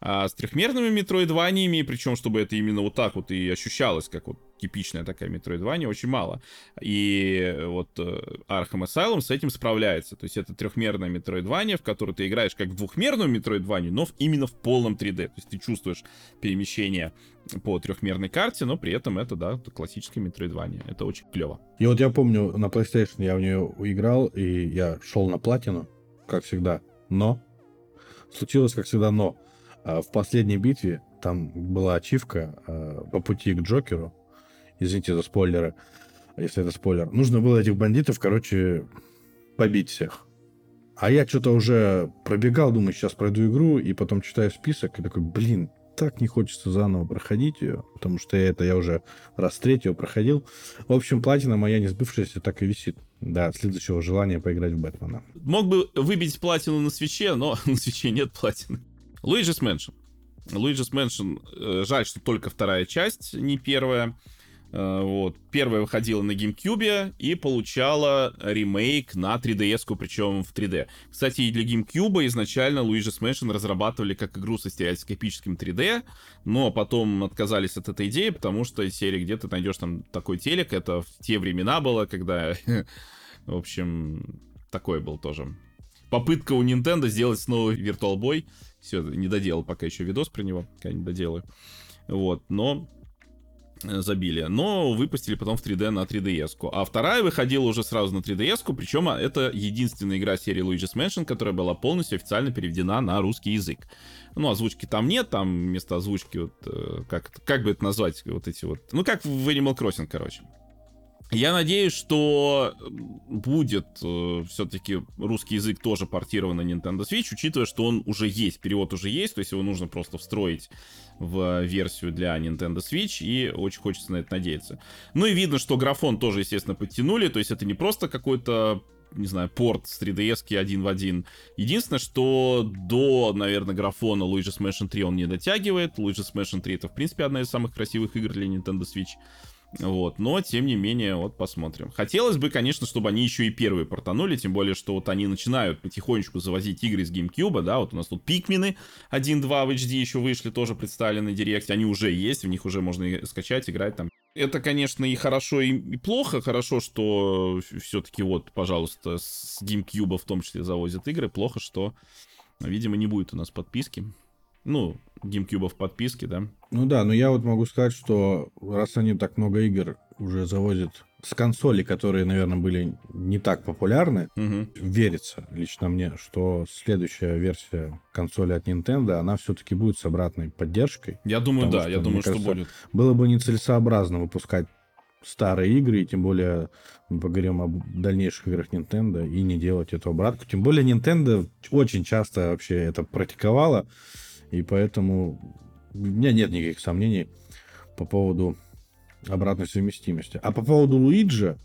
[SPEAKER 1] А с трехмерными метроидваниями, причем чтобы это именно вот так вот и ощущалось, как вот типичная такая метроидвания, очень мало. И вот э, Arkham Asylum с этим справляется. То есть это трехмерная метроидвания, в которой ты играешь как в двухмерную метроидванию, но в, именно в полном 3D. То есть ты чувствуешь перемещение по трехмерной карте, но при этом это, да, классическая метроидвания. Это очень клево.
[SPEAKER 2] И вот я помню, на PlayStation я в нее играл, и я шел на платину, как всегда. Но случилось, как всегда, но в последней битве там была ачивка а, по пути к Джокеру. Извините за спойлеры, если это спойлер. Нужно было этих бандитов, короче, побить всех. А я что-то уже пробегал, думаю, сейчас пройду игру, и потом читаю список, и такой, блин, так не хочется заново проходить ее, потому что это я уже раз третьего проходил. В общем, платина моя не сбывшаяся так и висит. Да, следующего желания поиграть в Бэтмена.
[SPEAKER 1] Мог бы выбить платину на свече, но на свече нет платины. Luigi's Mansion. Luigi's Mansion, э, жаль, что только вторая часть, не первая. Э, вот. Первая выходила на GameCube и получала ремейк на 3DS, причем в 3D. Кстати, и для GameCube изначально Luigi's Mansion разрабатывали как игру со стереоскопическим 3D, но потом отказались от этой идеи, потому что серия, где ты найдешь там такой телек, это в те времена было, когда, в общем, такой был тоже. Попытка у Nintendo сделать снова Virtual Boy. Все, не доделал пока еще видос про него, пока не доделаю. Вот, но Э, забили. Но выпустили потом в 3D на 3DS. -ку. А вторая выходила уже сразу на 3DS, -ку, причем а, это единственная игра серии Luigi's Mansion, которая была полностью официально переведена на русский язык. Ну, озвучки там нет, там вместо озвучки, вот, э, как, как бы это назвать, вот эти вот... Ну, как в Animal Crossing, короче. Я надеюсь, что будет э, все-таки русский язык тоже портирован на Nintendo Switch, учитывая, что он уже есть, перевод уже есть, то есть его нужно просто встроить в версию для Nintendo Switch, и очень хочется на это надеяться. Ну и видно, что графон тоже, естественно, подтянули, то есть это не просто какой-то не знаю, порт с 3DS один в один. Единственное, что до, наверное, графона Luigi's Mansion 3 он не дотягивает. Luigi's Mansion 3 это, в принципе, одна из самых красивых игр для Nintendo Switch. Вот, но, тем не менее, вот посмотрим. Хотелось бы, конечно, чтобы они еще и первые портанули, тем более, что вот они начинают потихонечку завозить игры из GameCube, да, вот у нас тут Пикмины 1-2 в HD еще вышли, тоже представлены на Директе, они уже есть, в них уже можно скачать, играть там. Это, конечно, и хорошо, и плохо. Хорошо, что все-таки вот, пожалуйста, с GameCube в том числе завозят игры. Плохо, что, видимо, не будет у нас подписки. Ну, GameCube в подписке, да?
[SPEAKER 2] Ну да, но я вот могу сказать, что раз они так много игр уже завозят с консоли, которые, наверное, были не так популярны, угу. верится лично мне, что следующая версия консоли от Nintendo, она все-таки будет с обратной поддержкой.
[SPEAKER 1] Я думаю, да, что, я думаю, кажется, что будет.
[SPEAKER 2] Было бы нецелесообразно выпускать старые игры, и тем более мы поговорим об дальнейших играх Nintendo, и не делать эту обратку. Тем более Nintendo очень часто вообще это практиковала. И поэтому у меня нет никаких сомнений по поводу обратной совместимости. А по поводу Луиджи,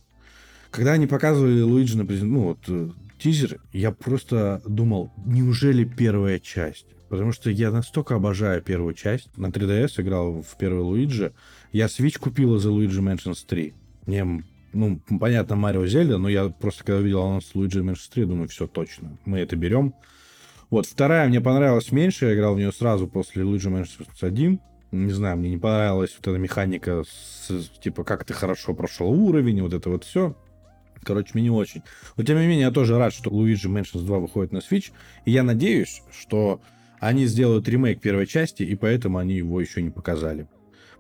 [SPEAKER 2] когда они показывали Луиджи на презент... ну вот э, тизер, я просто думал, неужели первая часть? Потому что я настолько обожаю первую часть. На 3DS играл в первый Луиджи. Я Switch купила за Luigi Mansions 3. Мне, ну, понятно, Марио Зельда, но я просто когда увидел анонс Luigi Mansions 3, думаю, все точно. Мы это берем. Вот, вторая мне понравилась меньше, я играл в нее сразу после Luigi Mansion 1. Не знаю, мне не понравилась вот эта механика, с, типа, как ты хорошо прошел уровень, вот это вот все. Короче, мне не очень. Но, тем не менее, я тоже рад, что Luigi Mansions 2 выходит на Switch. И я надеюсь, что они сделают ремейк первой части, и поэтому они его еще не показали.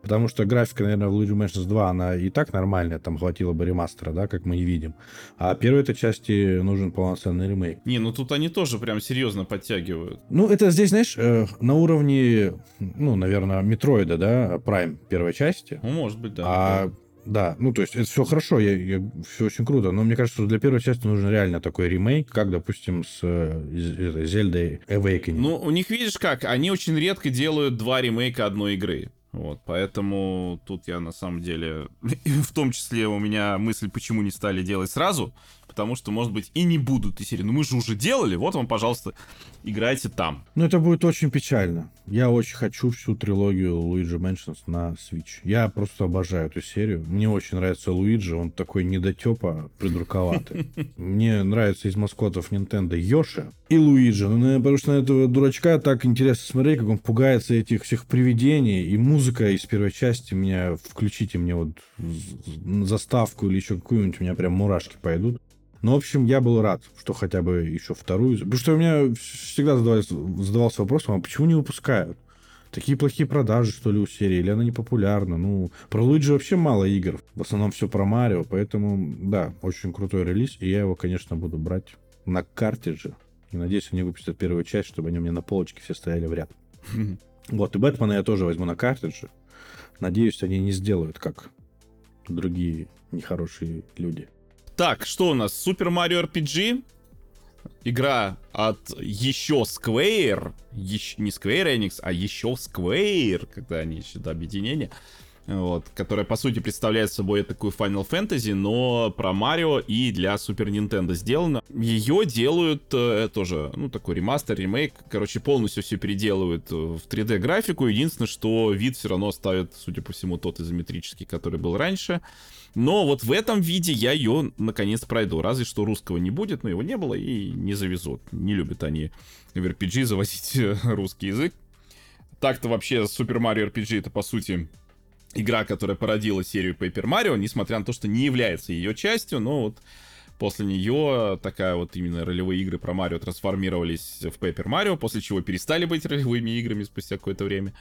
[SPEAKER 2] Потому что графика, наверное, в Luigi Mansions 2, она и так нормальная, там хватило бы ремастера, да, как мы и видим. А первой этой части нужен полноценный ремейк.
[SPEAKER 1] Не, ну тут они тоже прям серьезно подтягивают.
[SPEAKER 2] Ну, это здесь, знаешь, э, на уровне, ну, наверное, Метроида, да, Prime первой части.
[SPEAKER 1] Ну, может быть, да.
[SPEAKER 2] А да, ну то есть это все хорошо, я, я, все очень круто, но мне кажется, что для первой части нужен реально такой ремейк, как, допустим, с э, Зельдой Awakening.
[SPEAKER 1] Ну, у них, видишь как, они очень редко делают два ремейка одной игры. Вот, поэтому тут я на самом деле, в том числе у меня мысль, почему не стали делать сразу, потому что, может быть, и не будут из серии. Ну мы же уже делали, вот вам, пожалуйста, играйте там.
[SPEAKER 2] Ну это будет очень печально. Я очень хочу всю трилогию Луиджи Mansions на Switch. Я просто обожаю эту серию. Мне очень нравится Луиджи, он такой недотепа, придурковатый. Мне нравится из маскотов Nintendo Йоши и Луиджи. Ну, потому что на этого дурачка так интересно смотреть, как он пугается этих всех привидений. И музыка из первой части меня, включите мне вот заставку или еще какую-нибудь, у меня прям мурашки пойдут. Ну, в общем, я был рад, что хотя бы еще вторую... Потому что у меня всегда задавался, задавался вопросом, а почему не выпускают? Такие плохие продажи, что ли, у серии, или она не популярна? Ну, про Луиджи вообще мало игр. В основном все про Марио, поэтому, да, очень крутой релиз, и я его, конечно, буду брать на картидже. И надеюсь, они выпустят первую часть, чтобы они у меня на полочке все стояли в ряд. Вот, и Бэтмена я тоже возьму на картидже. Надеюсь, они не сделают, как другие нехорошие люди.
[SPEAKER 1] Так, что у нас? Super Mario RPG. Игра от еще Square. Еще, не Square Enix, а еще Square, когда они еще до объединения. вот, которая, по сути, представляет собой такую Final Fantasy, но про Марио и для Super Nintendo сделана. Ее делают э, тоже, ну, такой ремастер, ремейк, короче, полностью все переделывают в 3D-графику. Единственное, что вид все равно ставит, судя по всему, тот изометрический, который был раньше. Но вот в этом виде я ее наконец пройду. Разве что русского не будет, но его не было и не завезут. Не любят они в RPG завозить русский язык. Так-то вообще Super Mario RPG это, по сути, игра, которая породила серию Paper Mario, несмотря на то, что не является ее частью, но вот после нее такая вот именно ролевые игры про Марио трансформировались в Paper Mario, после чего перестали быть ролевыми играми спустя какое-то время.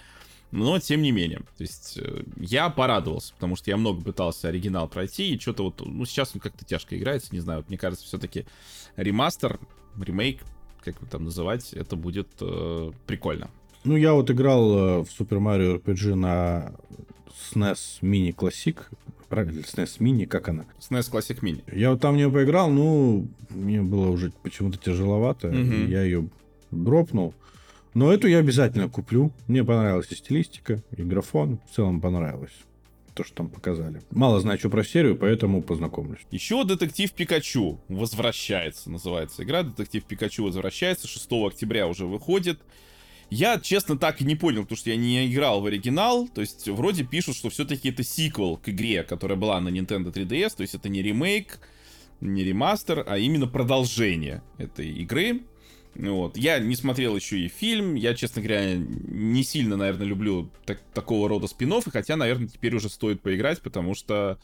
[SPEAKER 1] Но, тем не менее, то есть э, я порадовался, потому что я много пытался оригинал пройти, и что-то вот, ну, сейчас он как-то тяжко играется, не знаю, вот, мне кажется, все-таки ремастер, ремейк, как его там называть, это будет э, прикольно.
[SPEAKER 2] Ну, я вот играл э, в Super Mario RPG на SNES Mini Classic. Правильно, SNES Mini, как она?
[SPEAKER 1] SNES Classic Mini.
[SPEAKER 2] Я вот там в нее поиграл, ну, мне было уже почему-то тяжеловато. Угу. Я ее дропнул. Но эту я обязательно куплю. Мне понравилась и стилистика, и графон. В целом понравилось то, что там показали. Мало знаю, что про серию, поэтому познакомлюсь.
[SPEAKER 1] Еще Детектив Пикачу возвращается, называется игра. Детектив Пикачу возвращается, 6 октября уже выходит. Я, честно, так и не понял, потому что я не играл в оригинал. То есть, вроде пишут, что все-таки это сиквел к игре, которая была на Nintendo 3DS. То есть, это не ремейк, не ремастер, а именно продолжение этой игры. Вот. Я не смотрел еще и фильм. Я, честно говоря, не сильно, наверное, люблю так, такого рода спин хотя, наверное, теперь уже стоит поиграть, потому что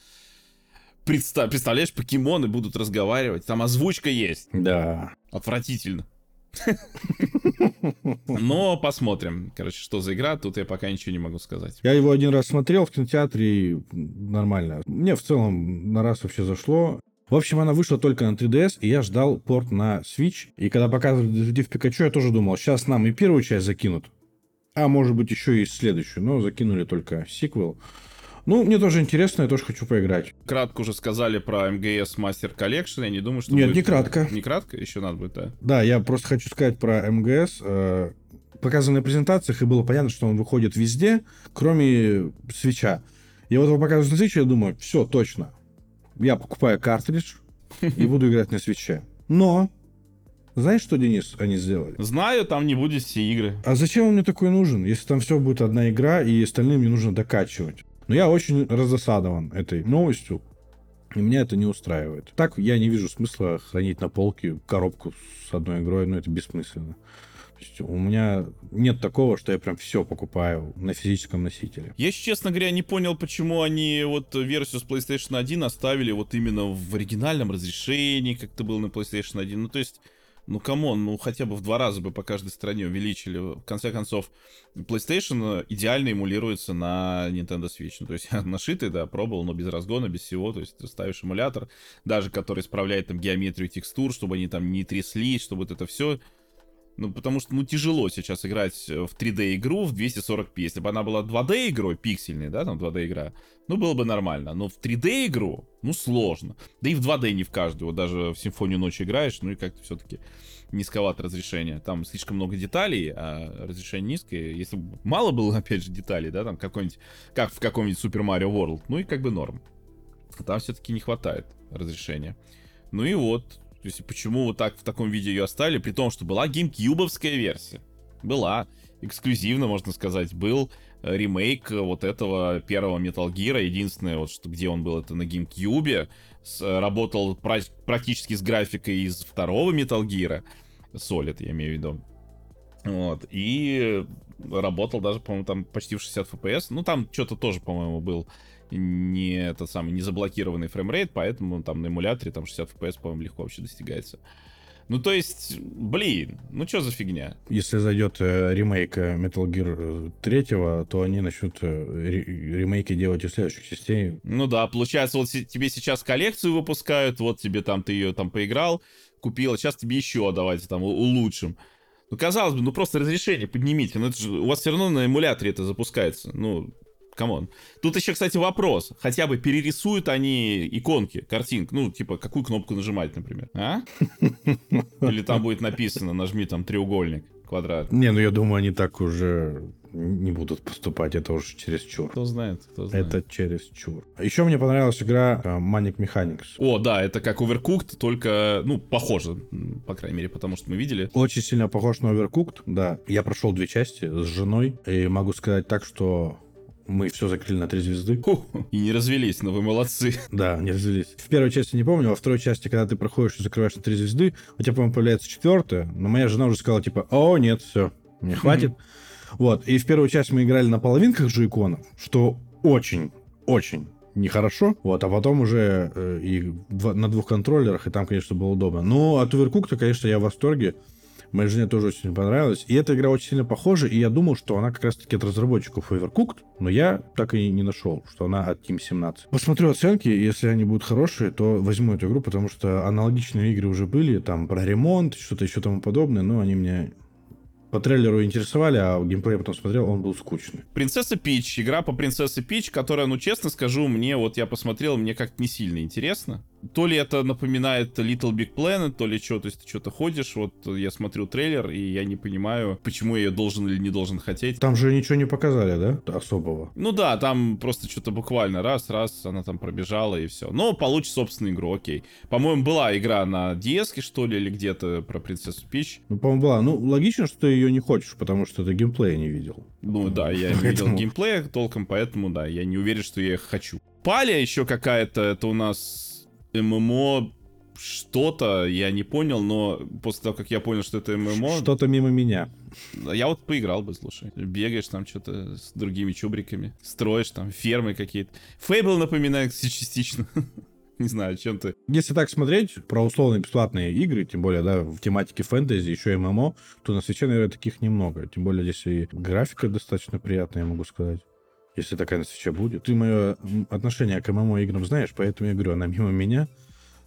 [SPEAKER 1] представ, представляешь, покемоны будут разговаривать. Там озвучка есть.
[SPEAKER 2] Да.
[SPEAKER 1] Отвратительно. Но посмотрим, короче, что за игра. Тут я пока ничего не могу сказать.
[SPEAKER 2] Я его один раз смотрел в кинотеатре, и нормально. Мне в целом на раз вообще зашло. В общем, она вышла только на 3DS, и я ждал порт на Switch. И когда показывали Детектив Пикачу, я тоже думал, сейчас нам и первую часть закинут, а может быть еще и следующую. Но закинули только сиквел. Ну, мне тоже интересно, я тоже хочу поиграть.
[SPEAKER 1] Кратко уже сказали про МГС Master Collection, я не думаю, что
[SPEAKER 2] Нет,
[SPEAKER 1] будет...
[SPEAKER 2] не кратко.
[SPEAKER 1] Не кратко? Еще надо будет, да?
[SPEAKER 2] Да, я просто хочу сказать про МГС. Э, показано на презентациях, и было понятно, что он выходит везде, кроме свеча. Я вот его показываю на свече, я думаю, все, точно. Я покупаю картридж и буду играть на свече. Но знаешь, что, Денис, они сделали?
[SPEAKER 1] Знаю, там не будет все игры.
[SPEAKER 2] А зачем он мне такой нужен, если там все будет одна игра, и остальные мне нужно докачивать? Но я очень разосадован этой новостью, и меня это не устраивает. Так я не вижу смысла хранить на полке коробку с одной игрой, но это бессмысленно. Есть у меня нет такого, что я прям все покупаю на физическом носителе.
[SPEAKER 1] Я, честно говоря, не понял, почему они вот версию с PlayStation 1 оставили вот именно в оригинальном разрешении, как это было на PlayStation 1. Ну, то есть ну, come on, ну хотя бы в два раза бы по каждой стороне увеличили. В конце концов, PlayStation идеально эмулируется на Nintendo Switch. Ну, то есть на шитый, да, пробовал, но без разгона, без всего. То есть ты ставишь эмулятор, даже который исправляет там геометрию текстур, чтобы они там не тряслись, чтобы вот это все ну, потому что, ну, тяжело сейчас играть в 3D-игру в 240p. Если бы она была 2D-игрой, пиксельной, да, там 2D-игра, ну, было бы нормально. Но в 3D-игру, ну, сложно. Да и в 2D не в каждую. Вот даже в Симфонию ночи играешь, ну, и как-то все-таки низковато разрешение. Там слишком много деталей, а разрешение низкое. Если бы мало было, опять же, деталей, да, там какой-нибудь, как в каком-нибудь Super Mario World, ну, и как бы норм. Там все-таки не хватает разрешения. Ну и вот, то есть почему вот так в таком виде ее оставили, при том, что была геймкьюбовская версия. Была. Эксклюзивно, можно сказать, был э, ремейк вот этого первого Metal Gear. Единственное, вот что, где он был, это на GameCube. С, э, работал пра- практически с графикой из второго Metal Gear. Solid, я имею в виду. Вот. И работал даже, по-моему, там почти в 60 FPS. Ну, там что-то тоже, по-моему, был не этот самый не заблокированный framerate, поэтому там на эмуляторе там 60 FPS, по-моему, легко вообще достигается. Ну, то есть, блин, ну что за фигня?
[SPEAKER 2] Если зайдет э, ремейк э, Metal Gear 3, то они начнут э, ремейки делать из следующих частей.
[SPEAKER 1] Ну да, получается, вот тебе сейчас коллекцию выпускают, вот тебе там, ты ее там поиграл, купил, сейчас тебе еще давайте там улучшим. Ну, казалось бы, ну просто разрешение поднимите. Ну, это же у вас все равно на эмуляторе это запускается. Ну, come on. Тут еще, кстати, вопрос. Хотя бы перерисуют они иконки, картинки. Ну, типа, какую кнопку нажимать, например. А? Или там будет написано, нажми там треугольник, квадрат.
[SPEAKER 2] Не, ну я думаю, они так уже не будут поступать. Это уже чересчур.
[SPEAKER 1] Кто знает, кто знает.
[SPEAKER 2] Это чересчур. Еще мне понравилась игра э, Manic Mechanics.
[SPEAKER 1] О, да, это как Overcooked, только, ну, похоже, по крайней мере, потому что мы видели.
[SPEAKER 2] Очень сильно похож на Overcooked, да. Я прошел две части с женой, и могу сказать так, что мы все закрыли на три звезды.
[SPEAKER 1] Фу, и не развелись, но вы молодцы.
[SPEAKER 2] Да, не развелись. В первой части не помню, а во второй части, когда ты проходишь и закрываешь на три звезды, у тебя, по-моему, появляется четвертая, но моя жена уже сказала, типа, о, нет, все, мне хватит. Вот, и в первую часть мы играли на половинках джойконов, что очень, очень нехорошо. Вот, а потом уже э, и два, на двух контроллерах, и там, конечно, было удобно. Но от Overcooked, конечно, я в восторге. Моей жене тоже очень понравилось. И эта игра очень сильно похожа, и я думал, что она как раз-таки от разработчиков Overcooked, но я так и не нашел, что она от Team 17. Посмотрю оценки, если они будут хорошие, то возьму эту игру, потому что аналогичные игры уже были, там про ремонт, что-то еще тому подобное, но они мне по трейлеру интересовали, а геймплей я потом смотрел, он был скучный.
[SPEAKER 1] Принцесса Пич, игра по Принцессе Пич, которая, ну, честно скажу, мне, вот я посмотрел, мне как-то не сильно интересно. То ли это напоминает Little Big Planet, то ли что, то есть ты что-то ходишь, вот я смотрю трейлер, и я не понимаю, почему я ее должен или не должен хотеть.
[SPEAKER 2] Там же ничего не показали, да, особого?
[SPEAKER 1] Ну да, там просто что-то буквально раз-раз она там пробежала и все. Но получишь собственную игру, окей. По-моему, была игра на DS, что ли, или где-то про Принцессу Пич.
[SPEAKER 2] Ну, по-моему, была. Ну, логично, что ты ее не хочешь, потому что ты геймплея не видел.
[SPEAKER 1] Ну да, я не видел геймплея толком, поэтому да, я не уверен, что я их хочу. Паля еще какая-то, это у нас ММО что-то, я не понял, но после того, как я понял, что это ММО...
[SPEAKER 2] Что-то мимо меня.
[SPEAKER 1] Я вот поиграл бы, слушай. Бегаешь там что-то с другими чубриками, строишь там фермы какие-то. Фейбл напоминает частично. Не знаю, чем ты.
[SPEAKER 2] Если так смотреть про условные бесплатные игры, тем более, да, в тематике фэнтези, еще и ММО, то на свече, наверное, таких немного. Тем более, здесь и графика достаточно приятная, я могу сказать если такая на свече будет. Ты мое отношение к ММО играм знаешь, поэтому я говорю, она мимо меня.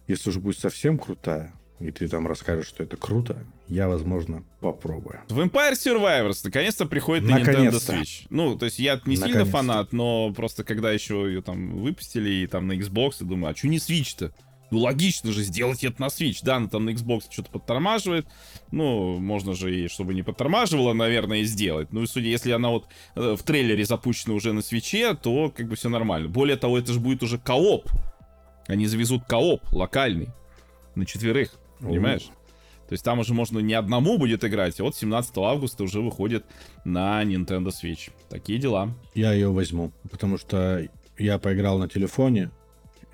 [SPEAKER 2] Если уже будет совсем крутая, и ты там расскажешь, что это круто, я, возможно, попробую.
[SPEAKER 1] В Empire Survivors наконец-то приходит на Nintendo Switch. Ну, то есть я не сильно фанат, но просто когда еще ее там выпустили и там на Xbox, я думаю, а что не Switch-то? Ну, логично же сделать это на Switch. Да, она там на Xbox что-то подтормаживает. Ну, можно же и, чтобы не подтормаживала, наверное, и сделать. Ну, и судя, если она вот э, в трейлере запущена уже на свече, то как бы все нормально. Более того, это же будет уже кооп. Они завезут кооп локальный. На четверых. Понимаешь? То есть там уже можно не одному будет играть. А вот 17 августа уже выходит на Nintendo Switch. Такие дела.
[SPEAKER 2] Я ее возьму, потому что я поиграл на телефоне,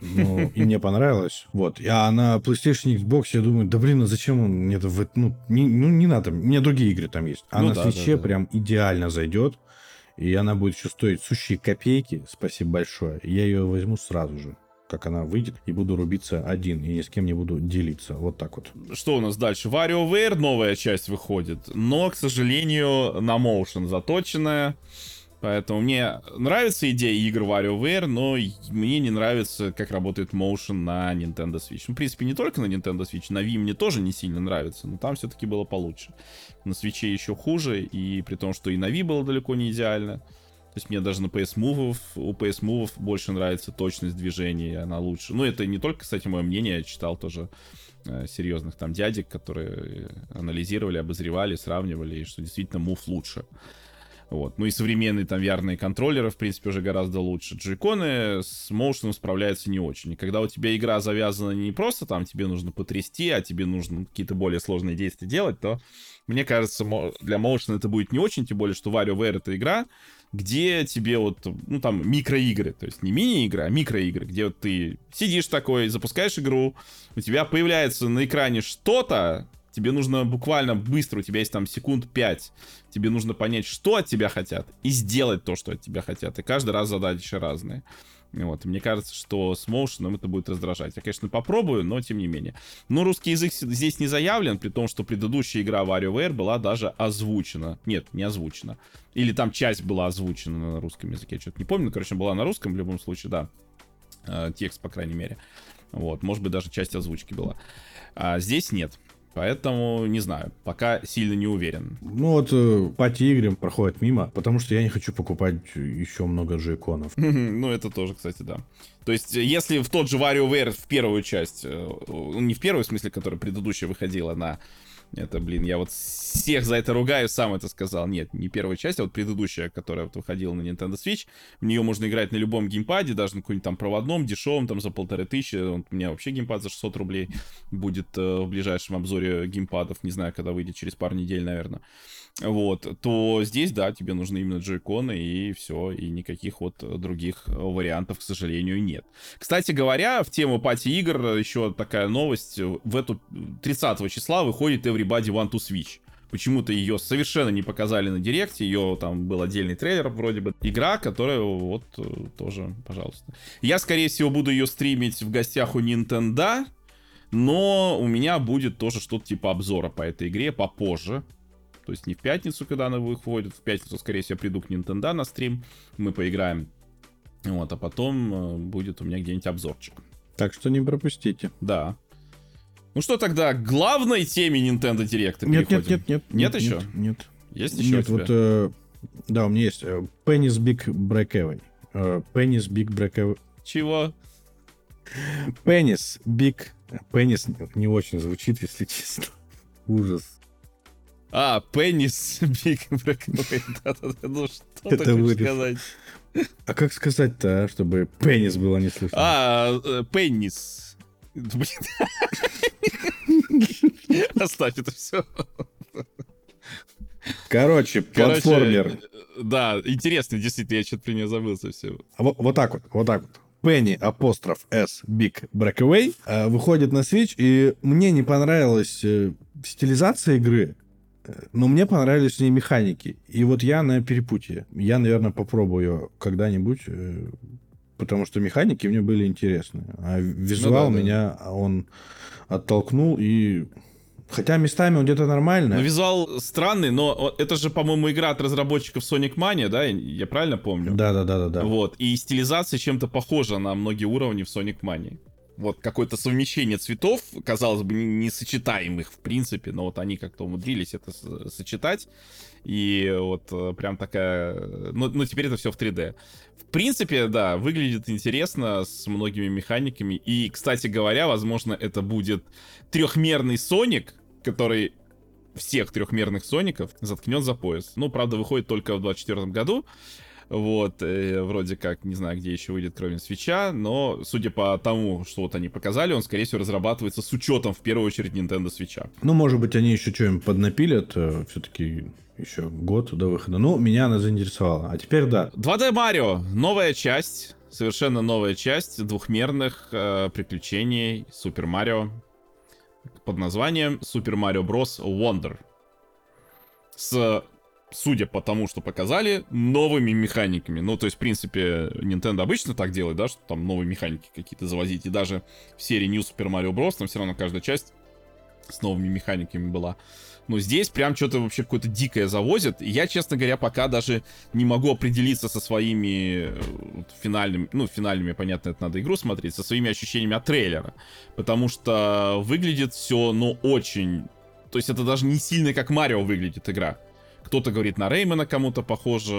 [SPEAKER 2] ну, и мне понравилось. Вот. А на PlayStation Xbox я думаю, да блин, а зачем он мне это... Ну, не, ну, не надо, у меня другие игры там есть. А ну, на да, свече да, да. прям идеально зайдет. И она будет еще стоить сущие копейки. Спасибо большое. Я ее возьму сразу же как она выйдет, и буду рубиться один, и ни с кем не буду делиться. Вот так вот.
[SPEAKER 1] Что у нас дальше? WarioWare новая часть выходит, но, к сожалению, на Motion заточенная. Поэтому мне нравится идея игр WarioWare, но мне не нравится, как работает Motion на Nintendo Switch. Ну, в принципе, не только на Nintendo Switch, на Wii мне тоже не сильно нравится, но там все-таки было получше. На Switch еще хуже, и при том, что и на Wii было далеко не идеально. То есть мне даже на PS Move, у PS Move больше нравится точность движения, она лучше. Ну, это не только, кстати, мое мнение, я читал тоже э, серьезных там дядек, которые анализировали, обозревали, сравнивали, и что действительно Move лучше. Вот. Ну и современные там VR контроллеры, в принципе, уже гораздо лучше. Джойконы с моушеном справляются не очень. И когда у тебя игра завязана не просто там тебе нужно потрясти, а тебе нужно какие-то более сложные действия делать, то, мне кажется, для моушена это будет не очень, тем более, что WarioWare это игра, где тебе вот, ну там, микроигры, то есть не мини-игры, а микроигры, где вот ты сидишь такой, запускаешь игру, у тебя появляется на экране что-то, тебе нужно буквально быстро, у тебя есть там секунд 5, тебе нужно понять, что от тебя хотят, и сделать то, что от тебя хотят. И каждый раз задачи разные. Вот, мне кажется, что с моушеном это будет раздражать. Я, конечно, попробую, но тем не менее. Но русский язык здесь не заявлен, при том, что предыдущая игра WarioWare была даже озвучена. Нет, не озвучена. Или там часть была озвучена на русском языке. Я что-то не помню. Короче, была на русском в любом случае, да. Э, текст, по крайней мере. Вот, может быть, даже часть озвучки была. А здесь нет. Поэтому, не знаю, пока сильно не уверен.
[SPEAKER 2] Ну вот э, пати-игры проходят мимо, потому что я не хочу покупать еще много джейконов.
[SPEAKER 1] Ну это тоже, кстати, да. То есть, если в тот же WarioWare в первую часть, э, не в первую, в смысле, которая предыдущая выходила на Это, блин, я вот всех за это ругаю, сам это сказал. Нет, не первая часть, а вот предыдущая, которая вот выходила на Nintendo Switch. В нее можно играть на любом геймпаде, даже на каком-нибудь там проводном, дешевом, там за полторы тысячи. Вот у меня вообще геймпад за 600 рублей будет э, в ближайшем обзоре геймпадов. Не знаю, когда выйдет, через пару недель, наверное. Вот, то здесь, да, тебе нужны именно джойконы и все, и никаких вот других вариантов, к сожалению, нет. Кстати говоря, в тему пати игр еще такая новость. В эту 30 числа выходит Everybody Want to Switch. Почему-то ее совершенно не показали на директе, ее там был отдельный трейлер вроде бы. Игра, которая вот э, тоже, пожалуйста. Я, скорее всего, буду ее стримить в гостях у Nintendo, но у меня будет тоже что-то типа обзора по этой игре попозже. То есть не в пятницу, когда она выходит, в пятницу, скорее всего, приду к Nintendo на стрим, мы поиграем. Вот, а потом э, будет у меня где-нибудь обзорчик.
[SPEAKER 2] Так что не пропустите.
[SPEAKER 1] Да. Ну что тогда, к главной теме Nintendo Direct
[SPEAKER 2] нет, нет, нет, нет.
[SPEAKER 1] Нет еще?
[SPEAKER 2] Нет. нет.
[SPEAKER 1] Есть еще
[SPEAKER 2] Нет, вот, э, да, у меня есть э, Penny's Big Breakaway. Э, Penny's Big Breakaway.
[SPEAKER 1] Чего?
[SPEAKER 2] Penny's Big... Penny's не очень звучит, если честно. Ужас.
[SPEAKER 1] А, пенис Биг ну что ты хочешь сказать?
[SPEAKER 2] А как сказать-то, а, чтобы пенис было не слышно?
[SPEAKER 1] А, э, пенис. Оставь это все.
[SPEAKER 2] Короче, платформер.
[SPEAKER 1] Да, интересно, действительно, я что-то про нее забыл совсем.
[SPEAKER 2] А Вот, вот так вот, вот так вот. Penny апостроф S Big Breakaway э, выходит на Switch, и мне не понравилась э, стилизация игры, но мне понравились в ней механики. И вот я на перепутье. Я, наверное, попробую когда-нибудь, э, потому что механики мне были интересны. А визуал
[SPEAKER 1] Ну да, да.
[SPEAKER 2] меня он оттолкнул, и... Хотя местами он где-то нормально.
[SPEAKER 1] Ну, визуал странный, но это же, по-моему, игра от разработчиков Sonic Mania, да? Я правильно помню?
[SPEAKER 2] Да-да-да-да.
[SPEAKER 1] Вот. И стилизация чем-то похожа на многие уровни в Sonic Mania. Вот какое-то совмещение цветов, казалось бы, не- несочетаемых в принципе, но вот они как-то умудрились это сочетать. И вот э, прям такая... Ну, ну, теперь это все в 3D. В принципе, да, выглядит интересно с многими механиками. И, кстати говоря, возможно, это будет трехмерный Соник, который всех трехмерных Соников заткнет за пояс. Ну, правда, выходит только в 24 году. Вот, э, вроде как, не знаю, где еще выйдет, кроме свеча, но, судя по тому, что вот они показали, он, скорее всего, разрабатывается с учетом, в первую очередь, Nintendo свеча.
[SPEAKER 2] Ну, может быть, они еще что-нибудь поднапилят. Все-таки еще год до выхода. Ну, меня она заинтересовала. А теперь да.
[SPEAKER 1] 2D Марио, новая часть, совершенно новая часть двухмерных э, приключений Супер Марио под названием Супер Марио Брос Wonder. С, судя по тому, что показали, новыми механиками. Ну, то есть, в принципе, Nintendo обычно так делает, да, что там новые механики какие-то завозить. И даже в серии New Super Mario Bros. там все равно каждая часть с новыми механиками была. Но здесь прям что-то вообще какое-то дикое завозят. И я, честно говоря, пока даже не могу определиться со своими э, финальными, ну, финальными, понятно, это надо игру смотреть, со своими ощущениями от трейлера. Потому что выглядит все, ну, очень... То есть это даже не сильно как Марио выглядит игра. Кто-то говорит на Реймена кому-то похоже,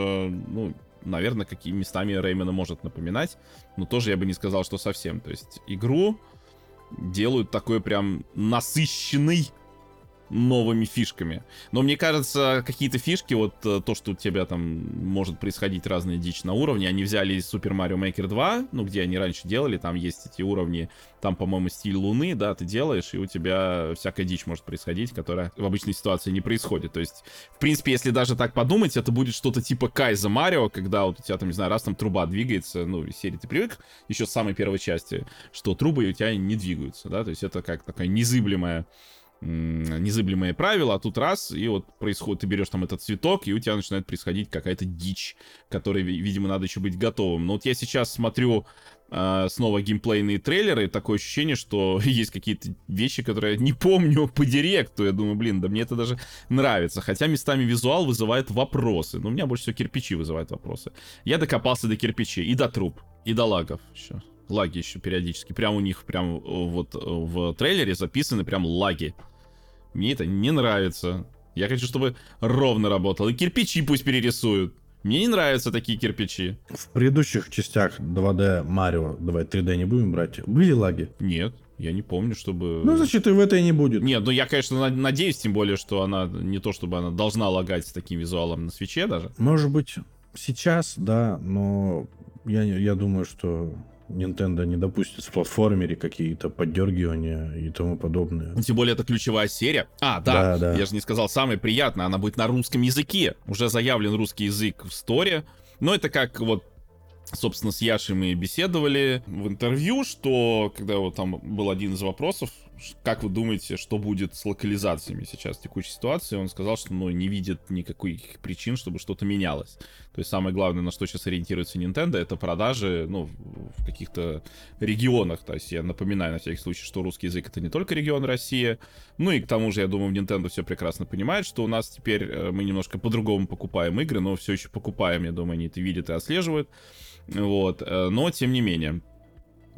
[SPEAKER 1] ну, наверное, какими местами Реймена может напоминать, но тоже я бы не сказал, что совсем. То есть игру делают такой прям насыщенный новыми фишками. Но мне кажется, какие-то фишки, вот э, то, что у тебя там может происходить разная дичь на уровне, они взяли из Super Mario Maker 2, ну, где они раньше делали, там есть эти уровни, там, по-моему, стиль Луны, да, ты делаешь, и у тебя всякая дичь может происходить, которая в обычной ситуации не происходит. То есть, в принципе, если даже так подумать, это будет что-то типа Кайза Марио, когда вот у тебя там, не знаю, раз там труба двигается, ну, серии ты привык еще с самой первой части, что трубы у тебя не двигаются, да, то есть это как такая незыблемая незыблемые правила, а тут раз, и вот происходит, ты берешь там этот цветок, и у тебя начинает происходить какая-то дичь, которой, ви- видимо, надо еще быть готовым. Но вот я сейчас смотрю э, снова геймплейные трейлеры, такое ощущение, что есть какие-то вещи, которые я не помню по директу. Я думаю, блин, да мне это даже нравится. Хотя местами визуал вызывает вопросы. Но у меня больше всего кирпичи вызывают вопросы. Я докопался до кирпичей и до труб, и до лагов еще. Лаги еще периодически. Прям у них прям э, вот э, в трейлере записаны прям лаги. Мне это не нравится. Я хочу, чтобы ровно работало. И кирпичи пусть перерисуют. Мне не нравятся такие кирпичи.
[SPEAKER 2] В предыдущих частях 2D Марио, давай 3D не будем брать, были лаги?
[SPEAKER 1] Нет. Я не помню, чтобы...
[SPEAKER 2] Ну, значит, и в этой не будет.
[SPEAKER 1] Нет, ну я, конечно, надеюсь, тем более, что она не то, чтобы она должна лагать с таким визуалом на свече даже.
[SPEAKER 2] Может быть, сейчас, да, но я, я думаю, что Nintendo не допустит в платформере какие-то поддергивания и тому подобное.
[SPEAKER 1] Тем более это ключевая серия. А, да, да, да. я же не сказал, самое приятное, она будет на русском языке. Уже заявлен русский язык в сторе. Но это как вот собственно, с Яшей мы беседовали в интервью, что, когда вот там был один из вопросов, как вы думаете, что будет с локализациями сейчас в текущей ситуации, он сказал, что ну, не видит никаких причин, чтобы что-то менялось. То есть самое главное, на что сейчас ориентируется Nintendo, это продажи ну, в каких-то регионах. То есть я напоминаю на всякий случай, что русский язык это не только регион Россия. Ну и к тому же, я думаю, Nintendo все прекрасно понимает, что у нас теперь э, мы немножко по-другому покупаем игры, но все еще покупаем, я думаю, они это видят и отслеживают. Вот, э, но тем не менее.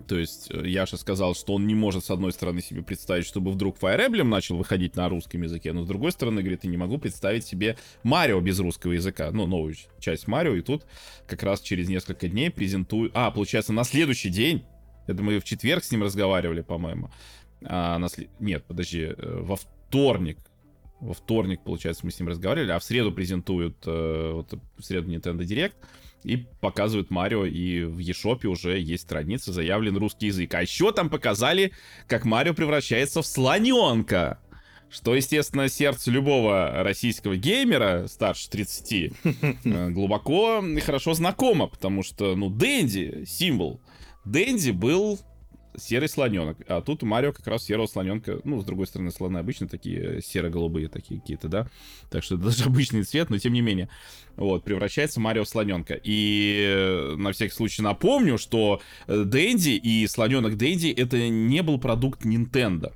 [SPEAKER 1] То есть э, Яша сказал, что он не может, с одной стороны, себе представить, чтобы вдруг Fire Emblem начал выходить на русском языке, но с другой стороны, говорит, я не могу представить себе Марио без русского языка, ну, новую часть Марио, и тут как раз через несколько дней презентую... А, получается, на следующий день, это мы в четверг с ним разговаривали, по-моему, а, на след... нет, подожди, э, во вторник, во вторник, получается, мы с ним разговаривали, а в среду презентуют, вот в среду Nintendo Direct, и показывают Марио, и в eShop уже есть страница, заявлен русский язык. А еще там показали, как Марио превращается в слоненка. Что, естественно, сердце любого российского геймера старше 30 э, глубоко и хорошо знакомо, потому что, ну, Дэнди, символ. Дэнди был серый слоненок. А тут Марио как раз серого слоненка. Ну, с другой стороны, слоны обычно такие серо-голубые такие какие-то, да. Так что это даже обычный цвет, но тем не менее. Вот, превращается Марио в слоненка. И э, на всякий случай напомню, что э, Дэнди и слоненок Дэнди это не был продукт Nintendo.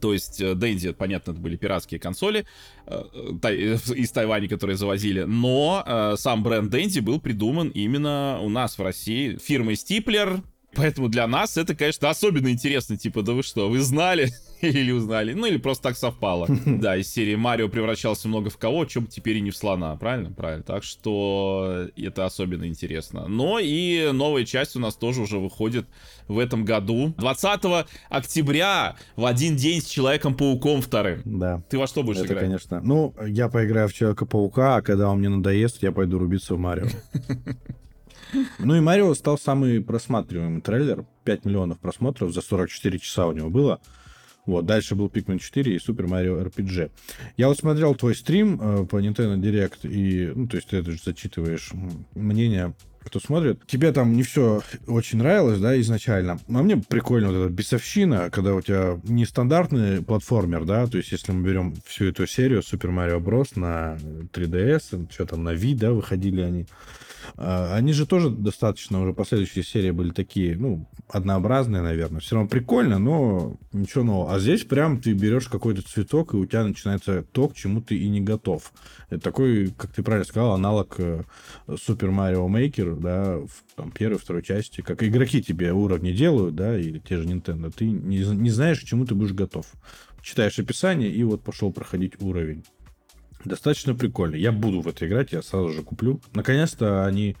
[SPEAKER 1] То есть э, Дэнди, понятно, это были пиратские консоли из Тайваня, которые завозили, но сам бренд Дэнди был придуман именно у нас в России фирмой Стиплер, Поэтому для нас это, конечно, особенно интересно. Типа, да вы что, вы знали? или узнали? Ну, или просто так совпало. Да, из серии Марио превращался много в кого, чем теперь и не в слона, правильно? Правильно. Так что это особенно интересно. Но и новая часть у нас тоже уже выходит в этом году. 20 октября в один день с Человеком-пауком вторым.
[SPEAKER 2] Да.
[SPEAKER 1] Ты во что будешь
[SPEAKER 2] это,
[SPEAKER 1] играть?
[SPEAKER 2] конечно. Ну, я поиграю в Человека-паука, а когда он мне надоест, я пойду рубиться в Марио. Ну и Марио стал самый просматриваемый трейлер. 5 миллионов просмотров за 44 часа у него было. Вот, дальше был Pikmin 4 и Super Mario RPG. Я вот смотрел твой стрим э, по Nintendo Direct, и, ну, то есть ты это же зачитываешь мнение кто смотрит, тебе там не все очень нравилось, да, изначально. А мне прикольно вот эта бесовщина, когда у тебя нестандартный платформер, да, то есть если мы берем всю эту серию Super Mario Bros. на 3DS, что там, на Wii, да, выходили они. А, они же тоже достаточно уже последующие серии были такие, ну, однообразные, наверное. Все равно прикольно, но ничего нового. А здесь прям ты берешь какой-то цветок, и у тебя начинается то, к чему ты и не готов. Это такой, как ты правильно сказал, аналог Super Mario Maker, да, в там, первой, второй части. Как игроки тебе уровни делают, да, или те же Nintendo. Ты не, не знаешь, к чему ты будешь готов. Читаешь описание, и вот пошел проходить уровень. Достаточно прикольно. Я буду в это играть, я сразу же куплю. Наконец-то они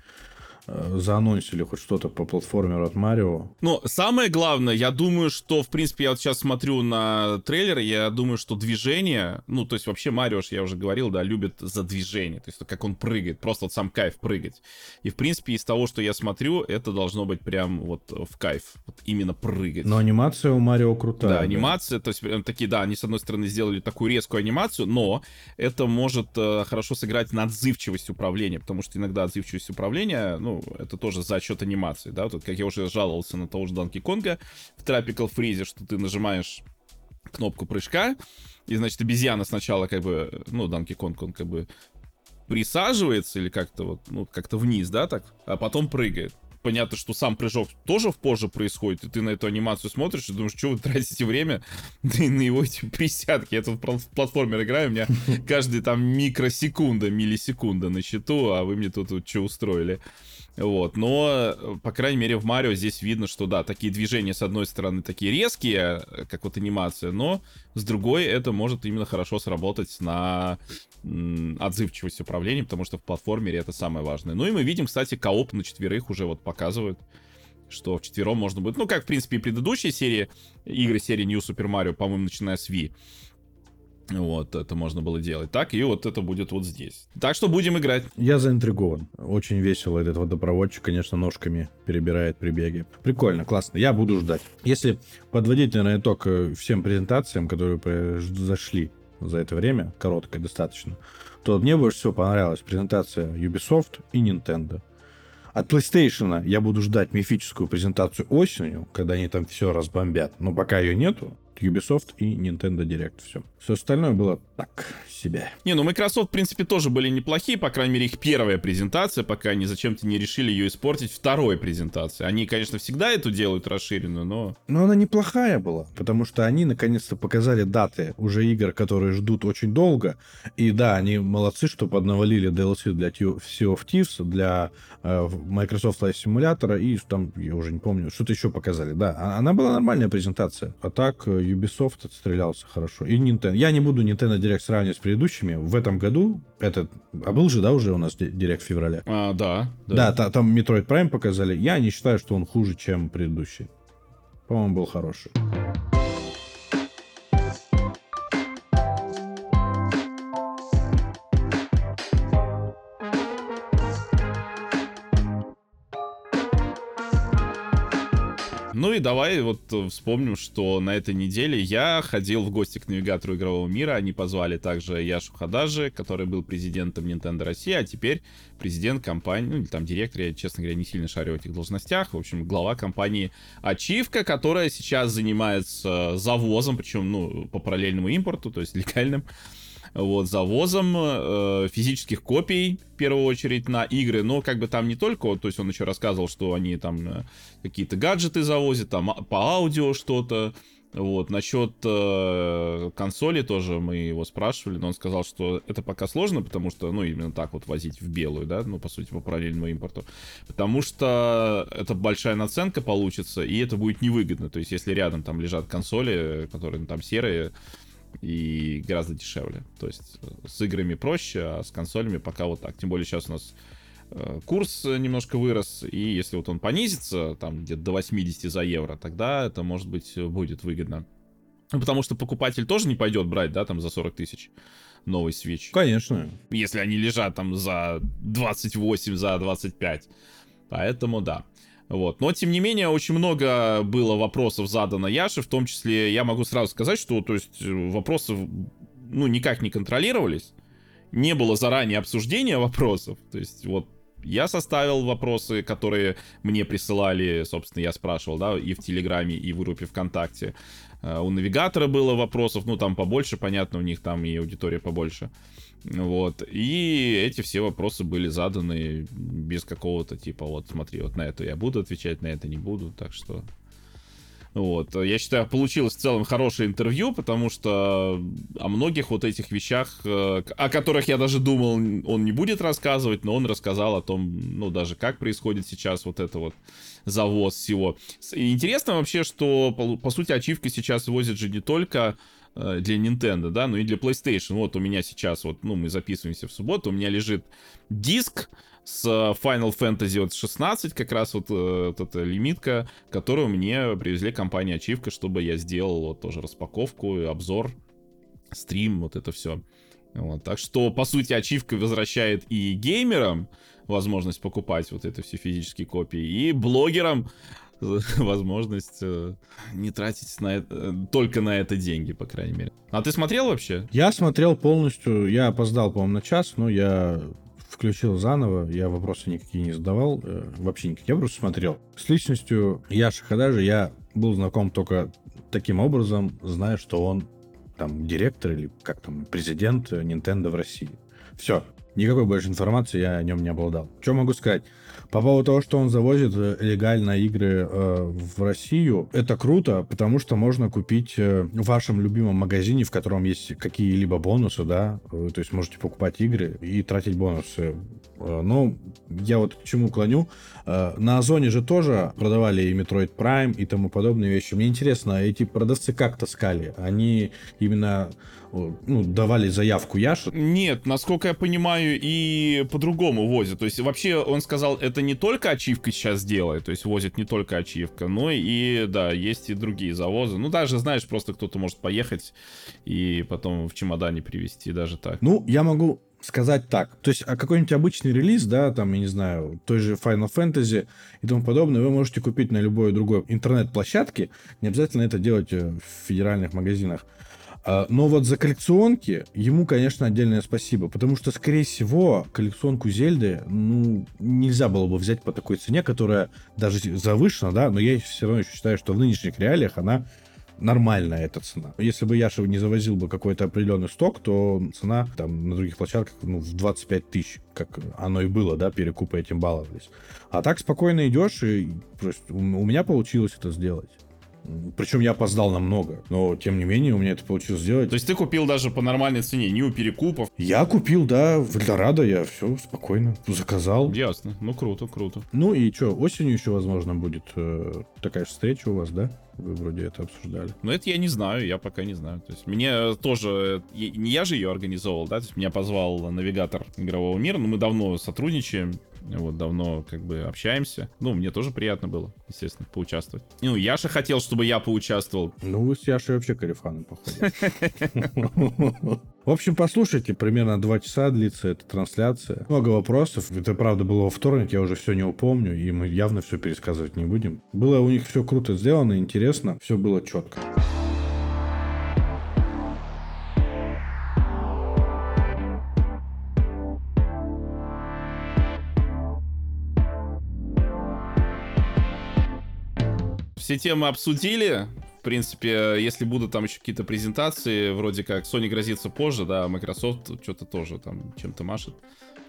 [SPEAKER 2] заанонсили хоть что-то по платформеру от Марио.
[SPEAKER 1] Ну, самое главное, я думаю, что, в принципе, я вот сейчас смотрю на трейлер, я думаю, что движение, ну, то есть вообще Марио, я уже говорил, да, любит за движение, то есть как он прыгает, просто вот сам кайф прыгать. И, в принципе, из того, что я смотрю, это должно быть прям вот в кайф, вот именно прыгать.
[SPEAKER 2] Но анимация у Марио крутая.
[SPEAKER 1] Да, анимация, да? то есть прям такие, да, они, с одной стороны, сделали такую резкую анимацию, но это может э, хорошо сыграть на отзывчивость управления, потому что иногда отзывчивость управления, ну, ну, это тоже за счет анимации, да, вот как я уже жаловался на того же Данки Конга в Tropical Freeze, что ты нажимаешь кнопку прыжка, и, значит, обезьяна сначала как бы, ну, Данки Конг, он как бы присаживается или как-то вот, ну, как-то вниз, да, так, а потом прыгает понятно, что сам прыжок тоже в позже происходит, и ты на эту анимацию смотришь и думаешь, что вы тратите время на его эти присядки. Я тут в платформер играю, у меня каждый там микросекунда, миллисекунда на счету, а вы мне тут вот что устроили. Вот, но, по крайней мере, в Марио здесь видно, что, да, такие движения, с одной стороны, такие резкие, как вот анимация, но с другой это может именно хорошо сработать на отзывчивость управления, потому что в платформере это самое важное. Ну и мы видим, кстати, кооп на четверых уже вот показывают, что в четвером можно будет, ну, как, в принципе, и предыдущие серии, игры серии New Super Mario, по-моему, начиная с Wii, вот, это можно было делать так, и вот это будет вот здесь. Так что будем играть.
[SPEAKER 2] Я заинтригован. Очень весело этот водопроводчик, конечно, ножками перебирает при беге. Прикольно, классно. Я буду ждать. Если подводить, наверное, итог э, всем презентациям, которые зашли за это время, короткое достаточно, то мне больше всего понравилась презентация Ubisoft и Nintendo. От PlayStation я буду ждать мифическую презентацию осенью, когда они там все разбомбят. Но пока ее нету, Ubisoft и Nintendo Direct. Все. Все остальное было так себе.
[SPEAKER 1] Не, ну Microsoft, в принципе, тоже были неплохие, по крайней мере, их первая презентация, пока они зачем-то не решили ее испортить второй презентацией. Они, конечно, всегда эту делают расширенную, но...
[SPEAKER 2] Но она неплохая была, потому что они наконец-то показали даты уже игр, которые ждут очень долго. И да, они молодцы, что поднавалили DLC для Sea of Thieves, для э, Microsoft Flight Simulator и там, я уже не помню, что-то еще показали. Да, а, она была нормальная презентация. А так э, Ubisoft отстрелялся хорошо. И Nintendo. Я не буду Nintendo Direct сравнивать с предыдущими. В этом году этот... А был же, да, уже у нас Direct в феврале?
[SPEAKER 1] А, да.
[SPEAKER 2] Да, да там Metroid Prime показали. Я не считаю, что он хуже, чем предыдущий. По-моему, был хороший.
[SPEAKER 1] И давай вот э, вспомним, что на этой неделе я ходил в гости к навигатору игрового мира. Они позвали также Яшу Хадажи, который был президентом Nintendo России, а теперь президент компании, ну или там директор, я, честно говоря, не сильно шарю в этих должностях. В общем, глава компании Ачивка, которая сейчас занимается завозом, причем, ну, по параллельному импорту, то есть легальным вот, завозом э, физических копий, в первую очередь, на игры, но как бы там не только, то есть он еще рассказывал, что они там э, какие-то гаджеты завозят, там а, по аудио что-то, вот, насчет э, консоли тоже мы его спрашивали, но он сказал, что это пока сложно, потому что, ну, именно так вот возить в белую, да, ну, по сути, по параллельному импорту, потому что это большая наценка получится, и это будет невыгодно, то есть если рядом там лежат консоли, которые ну, там серые, и гораздо дешевле. То есть э, с играми проще, а с консолями пока вот так. Тем более сейчас у нас э, курс немножко вырос, и если вот он понизится, там где-то до 80 за евро, тогда это, может быть, будет выгодно. Ну, потому что покупатель тоже не пойдет брать, да, там за 40 тысяч новый Switch.
[SPEAKER 2] Конечно.
[SPEAKER 1] Если они лежат там за 28, за 25. Поэтому да. Вот. Но, тем не менее, очень много было вопросов задано Яше, в том числе, я могу сразу сказать, что, то есть, вопросы, ну, никак не контролировались, не было заранее обсуждения вопросов, то есть, вот, я составил вопросы, которые мне присылали, собственно, я спрашивал, да, и в Телеграме, и в группе ВКонтакте. Э, у навигатора было вопросов, ну, там побольше, понятно, у них там и аудитория побольше. Вот. И эти все вопросы были заданы без какого-то типа, вот смотри, вот на это я буду отвечать, на это не буду. Так что вот. Я считаю, получилось в целом хорошее интервью, потому что о многих вот этих вещах, э, о которых я даже думал, он не будет рассказывать, но он рассказал о том, ну, даже как происходит сейчас вот это вот завоз всего. Интересно вообще, что, по, по сути, ачивка сейчас возит же не только Э, для Nintendo, да, ну и для PlayStation. Вот у меня сейчас, вот, ну, мы записываемся в субботу, у меня лежит диск с Final Fantasy вот 16, как раз вот, э, вот эта лимитка, которую мне привезли компания Ачивка, чтобы я сделал вот тоже распаковку, обзор, стрим, вот это все. Вот, так что, по сути, ачивка возвращает и геймерам возможность покупать вот это все физические копии, и блогерам возможность э, не тратить на это, э, только на это деньги, по крайней мере. А ты смотрел вообще?
[SPEAKER 2] Я смотрел полностью. Я опоздал, по-моему, на час, но я включил заново, я вопросы никакие не задавал, э, вообще никакие, я просто смотрел. С личностью Яши Хадажи я был знаком только таким образом, зная, что он там директор или как там, президент Nintendo в России. Все. Никакой больше информации я о нем не обладал. Что могу сказать? По поводу того, что он завозит э, легально игры э, в Россию, это круто, потому что можно купить э, в вашем любимом магазине, в котором есть какие-либо бонусы, да, э, то есть можете покупать игры и тратить бонусы. Э, но я вот к чему клоню. На Озоне же тоже продавали и Metroid Prime и тому подобные вещи. Мне интересно, эти продавцы как таскали? Они именно ну, давали заявку Яше?
[SPEAKER 1] Нет, насколько я понимаю, понимаю, и по-другому возят. То есть вообще он сказал, это не только ачивка сейчас делает, то есть возит не только ачивка, но и, да, есть и другие завозы. Ну, даже, знаешь, просто кто-то может поехать и потом в чемодане привезти, даже так.
[SPEAKER 2] Ну, я могу сказать так. То есть, а какой-нибудь обычный релиз, да, там, я не знаю, той же Final Fantasy и тому подобное, вы можете купить на любой другой интернет-площадке. Не обязательно это делать э, в федеральных магазинах. А, Но вот за коллекционки ему, конечно, отдельное спасибо, потому что, скорее всего, коллекционку Зельды, ну, нельзя было бы взять по такой цене, которая даже завышена, да, но я все равно еще считаю, что в нынешних реалиях она нормальная эта цена. Если бы Яша не завозил бы какой-то определенный сток, то цена там на других площадках ну, в 25 тысяч, как оно и было, да, перекупы этим баловались. А так спокойно идешь, и просто у меня получилось это сделать. Причем я опоздал намного, но тем не менее у меня это получилось сделать.
[SPEAKER 1] То есть ты купил даже по нормальной цене, не у перекупов.
[SPEAKER 2] Я купил, да, в Эльдорадо, я все спокойно заказал.
[SPEAKER 1] Ясно. Ну, круто, круто.
[SPEAKER 2] Ну и что, осенью еще, возможно, будет э, такая же встреча у вас, да? Вы вроде это обсуждали.
[SPEAKER 1] Но это я не знаю, я пока не знаю. То есть мне тоже... е- Не я же ее организовал, да? То есть меня позвал навигатор игрового мира, но мы давно сотрудничаем, вот, давно как бы общаемся. Ну, мне тоже приятно было, естественно, поучаствовать. Ну, Яша хотел, чтобы я поучаствовал.
[SPEAKER 2] Ну, вы с Яшей вообще корефаны, походу. В общем, послушайте, примерно два часа длится эта трансляция. Много вопросов. Это, правда, было во вторник, я уже все не упомню, и мы явно все пересказывать не будем. Было у них все круто сделано, интересно, все было четко.
[SPEAKER 1] Все темы обсудили. В принципе, если будут там еще какие-то презентации, вроде как Sony грозится позже, да, а Microsoft что-то тоже там чем-то машет.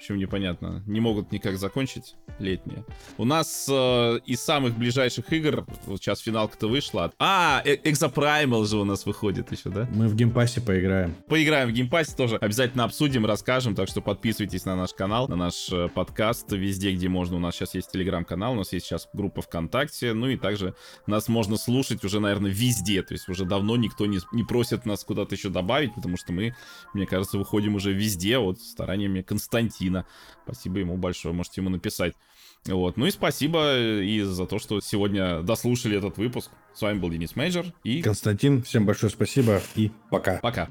[SPEAKER 1] В общем, непонятно. Не могут никак закончить летние. У нас э, из самых ближайших игр, вот сейчас Финалка-то вышла. А, э- Exoprimal же у нас выходит еще, да?
[SPEAKER 2] Мы в Game Pass е поиграем.
[SPEAKER 1] Поиграем в Game Pass е тоже. Обязательно обсудим, расскажем. Так что подписывайтесь на наш канал, на наш э, подкаст везде, где можно. У нас сейчас есть телеграм-канал, у нас есть сейчас группа ВКонтакте. Ну и также нас можно слушать уже, наверное, везде. То есть уже давно никто не, не просит нас куда-то еще добавить, потому что мы, мне кажется, выходим уже везде. Вот стараниями Константина. Спасибо ему большое. Можете ему написать. Вот. Ну и спасибо и за то, что сегодня дослушали этот выпуск. С вами был Денис Мейджор и
[SPEAKER 2] Константин, всем большое спасибо и пока.
[SPEAKER 1] пока.